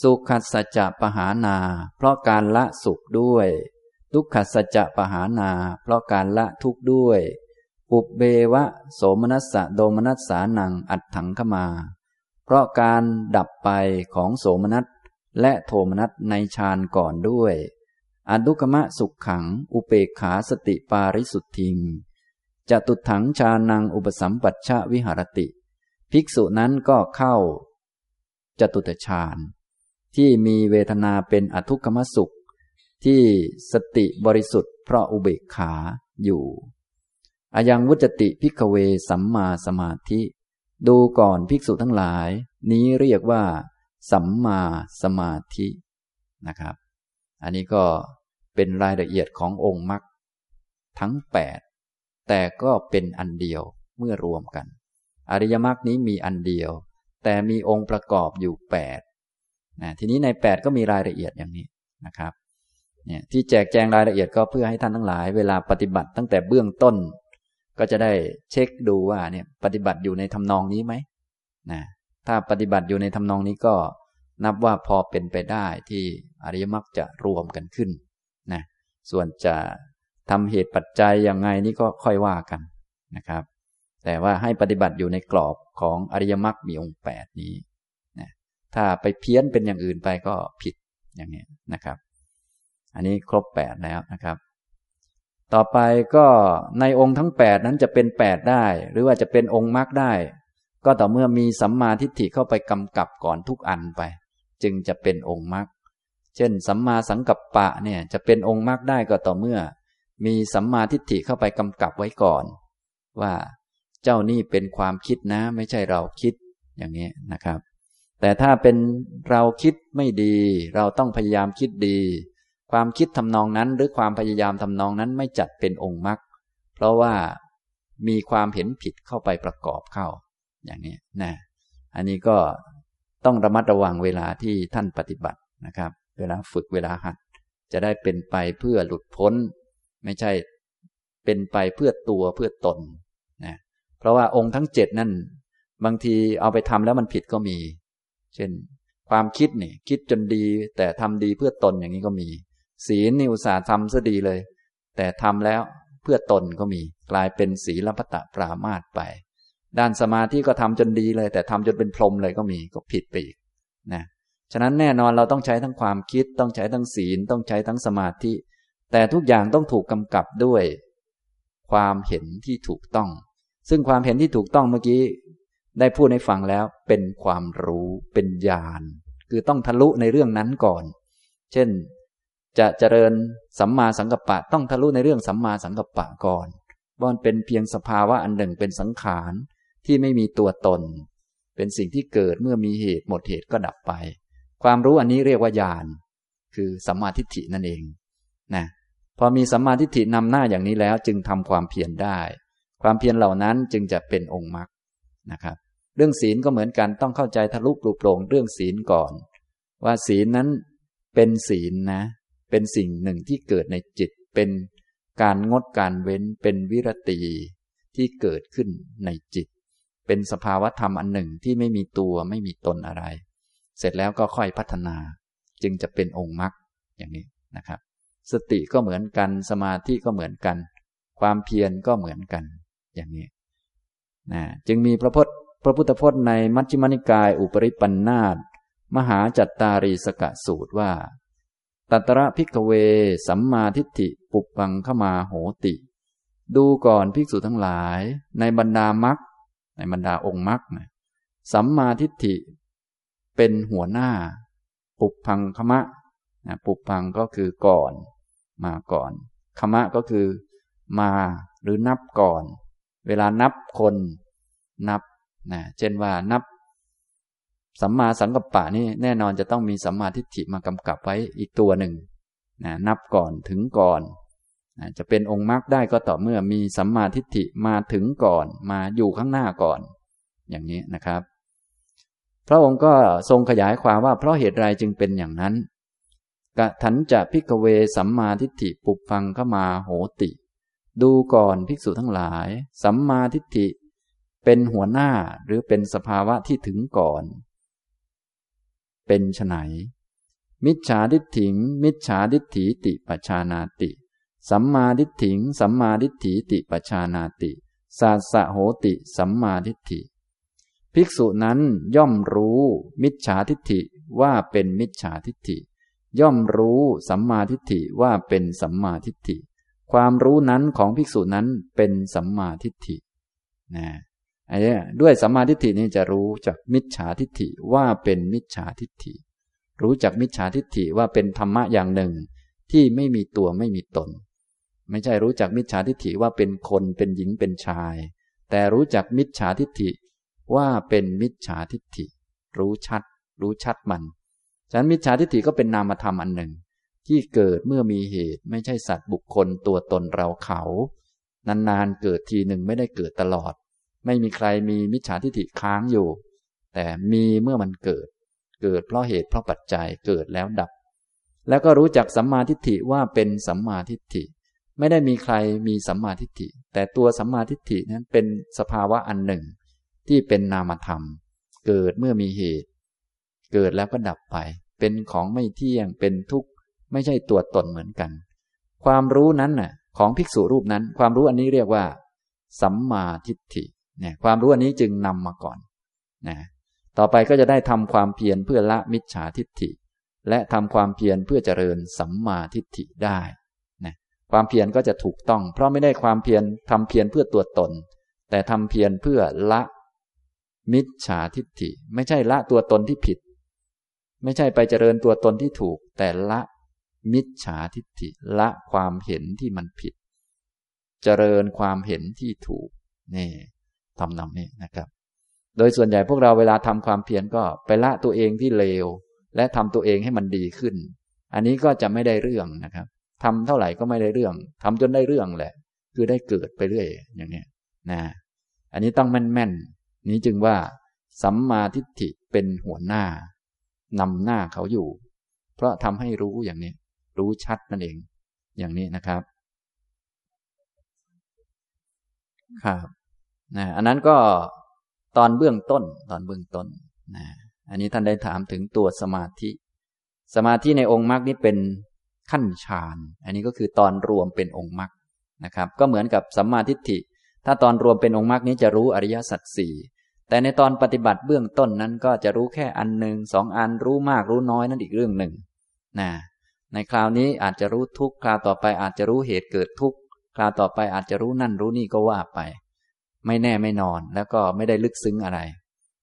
สุขัสจะปหานา เพราะการละสุขด้วย ทุกขัสจะปหานา เพราะการละทุกข์ด้วย ปุบเบวะ โสมนัสสะโดมนัสสานังอัดถังขมา เพราะการดับไปของโสมนัสและโทมนัสในฌานก่อนด้วยอดุกมะสุขขัง อุเปกขาสติปาริสุทธิงจะตุถังชานังอุปสัมปัชชวิหารติ ภิกษุนั้นก็เข้าจตุตฌานที่มีเวทนาเป็นอทุกขมสุข ที่สติบริสุทธิ์เพราะอุเบกขาอยู่อายังวุจติพิกเวสัมมาสมาธิ ดูก่อนภิกษุทั้งหลาย นี้เรียกว่า สัมมาสมาธินะครับ อันนี้ก็เป็นรายละเอียดขององค์มรรคทั้งแปดแต่ก็เป็นอันเดียวเมื่อรวมกัน อริยมรรคนี้มีอันเดียว แต่มีองค์ประกอบอยู่แปดนะทีนี้ใน 8 ก็มีรายละเอียดอย่างนี้นะครับเนี่ยที่แจกแจงรายละเอียดก็เพื่อให้ท่านทั้งหลาย เวลาปฏิบัติตั้งแต่เบื้องต้น ก็จะได้เช็คดูว่าเนี่ยปฏิบัติอยู่ในทำนองนี้ไหมนะถ้าปฏิบัติอยู่ในทำนองนี้ก็นับว่าพอเป็นไปได้ที่อริยมรรคจะรวมกันขึ้นนะส่วนจะทำเหตุปัจจัยยังไงนี่ก็ค่อยว่ากันนะครับ แต่ว่าให้ปฏิบัติอยู่ในกรอบของอริยมรรคมีองค์แปดนี้นะถ้าไปเพี้ยนเป็นอย่างอื่นไปก็ผิดอย่างนี้นะครับ อันนี้ครบแปดแล้วนะครับ ต่อไปก็ในองค์ทั้งแปดนั้นจะเป็นแปดได้ หรือว่าจะเป็นองค์มรรคได้ ก็ต่อเมื่อมีสัมมาทิฏฐิเข้าไปกำกับก่อนทุกอันไป จึงจะเป็นองค์มรรคเช่น สัมมาสังกัปปะเนี่ยจะเป็นองค์มรรคได้ก็ต่อเมื่อ มีสัมมาทิฏฐิเข้าไปกำกับไว้ก่อน ว่าเจ้านี่เป็นความคิดนะ ไม่ใช่เราคิดอย่างนี้นะครับ แต่ถ้าเป็นเราคิดไม่ดี เราต้องพยายามคิดดี ความคิดทำนองนั้นหรือความพยายามทำนองนั้นไม่จัดเป็นองค์มรรคเพราะว่ามีความเห็นผิดเข้าไปประกอบเข้า อย่างนี้นะอันนี้ก็ต้องระมัดระวังเวลาที่ท่านปฏิบัตินะครับ เวลาฝึกเวลาหัด จะได้เป็นไปเพื่อหลุดพ้น ไม่ใช่เป็นไปเพื่อตัวเพื่อตนนะเพราะว่าองค์ทั้งเจ็ดนั่น บางทีเอาไปทำแล้วมันผิดก็มี เช่น ความคิดนี่คิดจนดีแต่ทำดีเพื่อตนอย่างนี้ก็มี ศีลนี่อุตส่าห์ทำซะดีเลย แต่ทำแล้วเพื่อตนก็มี กลายเป็นศีลพัตะปรามาตไป ด้านสมาธิก็ทำจนดีเลย แต่ทำจนเป็นพรหมเลยก็มีก็ผิดไปอีกนะฉะนั้นแน่นอนเราต้องใช้ทั้งความคิดต้องใช้ทั้งศีลต้องใช้ทั้งสมาธิ แต่ทุกอย่างต้องถูกกำกับด้วย ความเห็นที่ถูกต้อง ซึ่งความเห็นที่ถูกต้องเมื่อกี้ ได้พูดให้ฟังแล้วเป็นความรู้เป็นญาณคือต้องทะลุในเรื่องนั้นก่อน เช่น จะเจริญสัมมาสังกัปปะต้องทะลุในเรื่องสัมมาสังกัปปะก่อนว่ามันเป็นเพียงสภาวะอันหนึ่งเป็นสังขารที่ไม่มีตัวตน เป็นสิ่งที่เกิดเมื่อมีเหตุหมดเหตุก็ดับไป ความรู้อันนี้เรียกว่าญาณคือสัมมาทิฏฐินั่นเองนะพอมีสัมมาทิฏฐินำหน้าอย่างนี้แล้วจึงทำความเพียรได้ ความเพียรเหล่านั้นจึงจะเป็นองค์มรรคนะครับ เรื่องศีลก็เหมือนกันต้องเข้าใจทะลุปลุกโปร่งเรื่องศีลก่อน ว่าศีลนั้นเป็นศีลนะ เป็นสิ่งหนึ่งที่เกิดในจิต เป็นการงดการเว้น เป็นวิรติที่เกิดขึ้นในจิต เป็นสภาวะธรรมอันหนึ่งที่ไม่มีตัวไม่มีตนอะไร เสร็จแล้วก็ค่อยพัฒนา จึงจะเป็นองค์มรรคอย่างนี้นะครับ สติก็เหมือนกัน สมาธิก็เหมือนกัน ความเพียรก็เหมือนกัน อย่างนี้นะจึงมีพระพจน์พระพุทธพจน์ในมัชฌิมานิกาย อุปริปันธาตมหาจัตตารีสกะสูตรว่า ตัตระพิกเว สัมมาทิฏฐิ ปุปังขมาโหติ ดูก่อนภิกษุทั้งหลาย ในบรรดามักในบรรดาองค์มักนะสัมมาทิฏฐิ เป็นหัวหน้า ปุพังขมะนะปุพังก็คือก่อน มาก่อนขมะก็คือ มาหรือนับก่อน เวลานับคน นับนะเช่นว่านับ สัมมาสังกัปปะนี่แน่นอนจะต้องมีสัมมาทิฏฐิมากำกับไว้อีกตัวหนึ่งนะนับก่อนถึงก่อนนะจะเป็นองค์มรรคได้ก็ต่อเมื่อมีสัมมาทิฏฐิมาถึงก่อน มาอยู่ข้างหน้าก่อน อย่างนี้นะครับ พระองค์ก็ทรงขยายความว่าเพราะเหตุไรจึงเป็นอย่างนั้นกะถันจะพิกเวสัมมาทิฏฐิปุพังขมาโหติ ดูก่อนภิกษุทั้งหลาย สัมมาทิฏฐิเป็นหัวหน้าหรือเป็นสภาวะที่ถึงก่อน เป็นไฉนมิจฉาทิฏฐิง มิจฉาทิฏฐิติปชานาติ สัมมาทิฏฐิง สัมมาทิฏฐิติปชานาติสาสะโหติสัมมาทิฏฐิ ภิกษุนั้นย่อมรู้ มิจฉาทิฏฐิว่าเป็นมิจฉาทิฏฐิ ย่อมรู้สัมมาทิฏฐิว่าเป็นสัมมาทิฏฐิ ความรู้นั้นของภิกษุนั้นเป็นสัมมาทิฏฐินะ อันนี้ด้วยสัมมาทิฏฐินี่จะรู้จักมิจฉาทิฏฐิว่าเป็นมิจฉาทิฏฐิ รู้จักมิจฉาทิฏฐิว่าเป็นธรรมะอย่างหนึ่ง ที่ไม่มีตัวไม่มีตน ไม่ใช่รู้จักมิจฉาทิฏฐิว่าเป็นคนเป็นหญิงเป็นชาย แต่รู้จักมิจฉาทิฏฐิว่าเป็นมิจฉาทิฏฐิ รู้ชัด รู้ชัดมันฉะนั้นมิจฉาทิฏฐิก็เป็นนามธรรมอันหนึ่ง ที่เกิดเมื่อมีเหตุไม่ใช่สัตว์บุคคลตัวตนเราเขา นานๆเกิดทีหนึ่งไม่ได้เกิดตลอด ไม่มีใครมีมิจฉาทิฏฐิค้างอยู่ แต่มีเมื่อมันเกิด เกิดเพราะเหตุเพราะปัจจัยเกิดแล้วดับ แล้วก็รู้จักสัมมาทิฏฐิว่าเป็นสัมมาทิฏฐิ ไม่ได้มีใครมีสัมมาทิฏฐิ แต่ตัวสัมมาทิฏฐินั้นเป็นสภาวะอันหนึ่ง ที่เป็นนามธรรม เกิดเมื่อมีเหตุ เกิดแล้วก็ดับไป เป็นของไม่เที่ยงเป็นทุกข์ไม่ใช่ตัวตนเหมือนกัน ความรู้นั้นน่ะของภิกษุรูปนั้น ความรู้อันนี้เรียกว่า สัมมาทิฏฐิ เนี่ยความรู้อันนี้จึงนำมาก่อนนะต่อไปก็จะได้ทำความเพียรเพื่อละมิจฉาทิฏฐิ และทำความเพียรเพื่อเจริญสัมมาทิฏฐิได้นะความเพียรก็จะถูกต้อง เพราะไม่ได้ความเพียรทำเพียรเพื่อตัวตน แต่ทำเพียรเพื่อละมิจฉาทิฏฐิ ไม่ใช่ละตัวตนที่ผิด ไม่ใช่ไปเจริญตัวตนที่ถูก แต่ละมิจฉาทิฏฐิละความเห็นที่มันผิด เจริญความเห็นที่ถูกนี่ ทำนองนี้นะครับ โดยส่วนใหญ่พวกเราเวลาทำความเพียรก็ไปละตัวเองที่เลว และทำตัวเองให้มันดีขึ้น อันนี้ก็จะไม่ได้เรื่องนะครับทำเท่าไหร่ก็ไม่ได้เรื่องทำจนได้เรื่องแหละ คือได้เกิดไปเรื่อยอย่างนี้นะอันนี้ต้องแม่นๆนี้จึงว่า สัมมาทิฏฐิเป็นหัวหน้านำหน้าเขาอยู่ เพราะทำให้รู้อย่างนี้ รู้ชัดนั่นเอง อย่างนี้นะครับ ครับ นะอันนั้นก็ตอนเบื้องต้นตอนเบื้องต้นนะอันนี้ท่านได้ถามถึงตัวสมาธิ สมาธิในองค์มรรคนี้เป็นขั้นฌานอันนี้ก็คือตอนรวมเป็นองค์มรรคนะครับ ก็เหมือนกับสัมมาทิฏฐิ ถ้าตอนรวมเป็นองค์มรรคนี้จะรู้อริยสัจสี่แต่ในตอนปฏิบัติเบื้องต้นนั้นก็จะรู้แค่อันหนึ่งสองอันรู้มากรู้น้อยนั่นอีกเรื่องหนึ่งนะในคราวนี้อาจจะรู้ทุกคราวต่อไปอาจจะรู้เหตุเกิดทุกคราวต่อไปอาจจะรู้นั่นรู้นี่ก็ว่าไป ไม่แน่ไม่นอน แล้วก็ไม่ได้ลึกซึ้งอะไร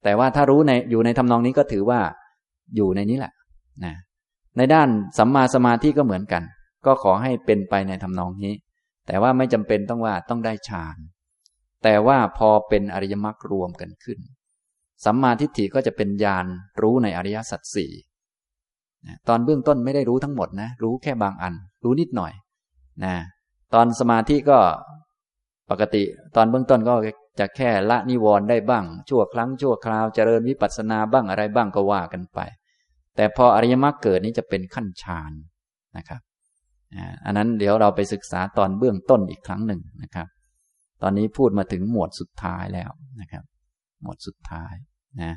แต่ว่าถ้ารู้ในอยู่ในทำนองนี้ก็ถือว่าอยู่ในนี้แหละนะในด้านสัมมาสมาธิก็เหมือนกัน ก็ขอให้เป็นไปในทำนองนี้ แต่ว่าไม่จำเป็นต้องว่าต้องได้ฌานแต่ว่าพอเป็นอริยมรรครวมกันขึ้น สัมมาทิฏฐิก็จะเป็นญาณรู้ในอริยสัจสี่ตอนเบื้องต้นไม่ได้รู้ทั้งหมดนะ รู้แค่บางอัน รู้นิดหน่อยนะตอนสมาธิก็ ปกติตอนเบื้องต้นก็จะแค่ละนิวรณ์ได้บ้าง ชั่วครั้งชั่วคราวเจริญวิปัสสนาบ้างอะไรบ้างก็ว่ากันไป แต่พออริยมรรคเกิดนี้จะเป็นขั้นฌานนะครับอันนั้นเดี๋ยวเราไปศึกษาตอนเบื้องต้นอีกครั้งหนึ่งนะครับ ตอนนี้พูดมาถึงหมวดสุดท้ายแล้วนะครับ หมวดสุดท้ายนะ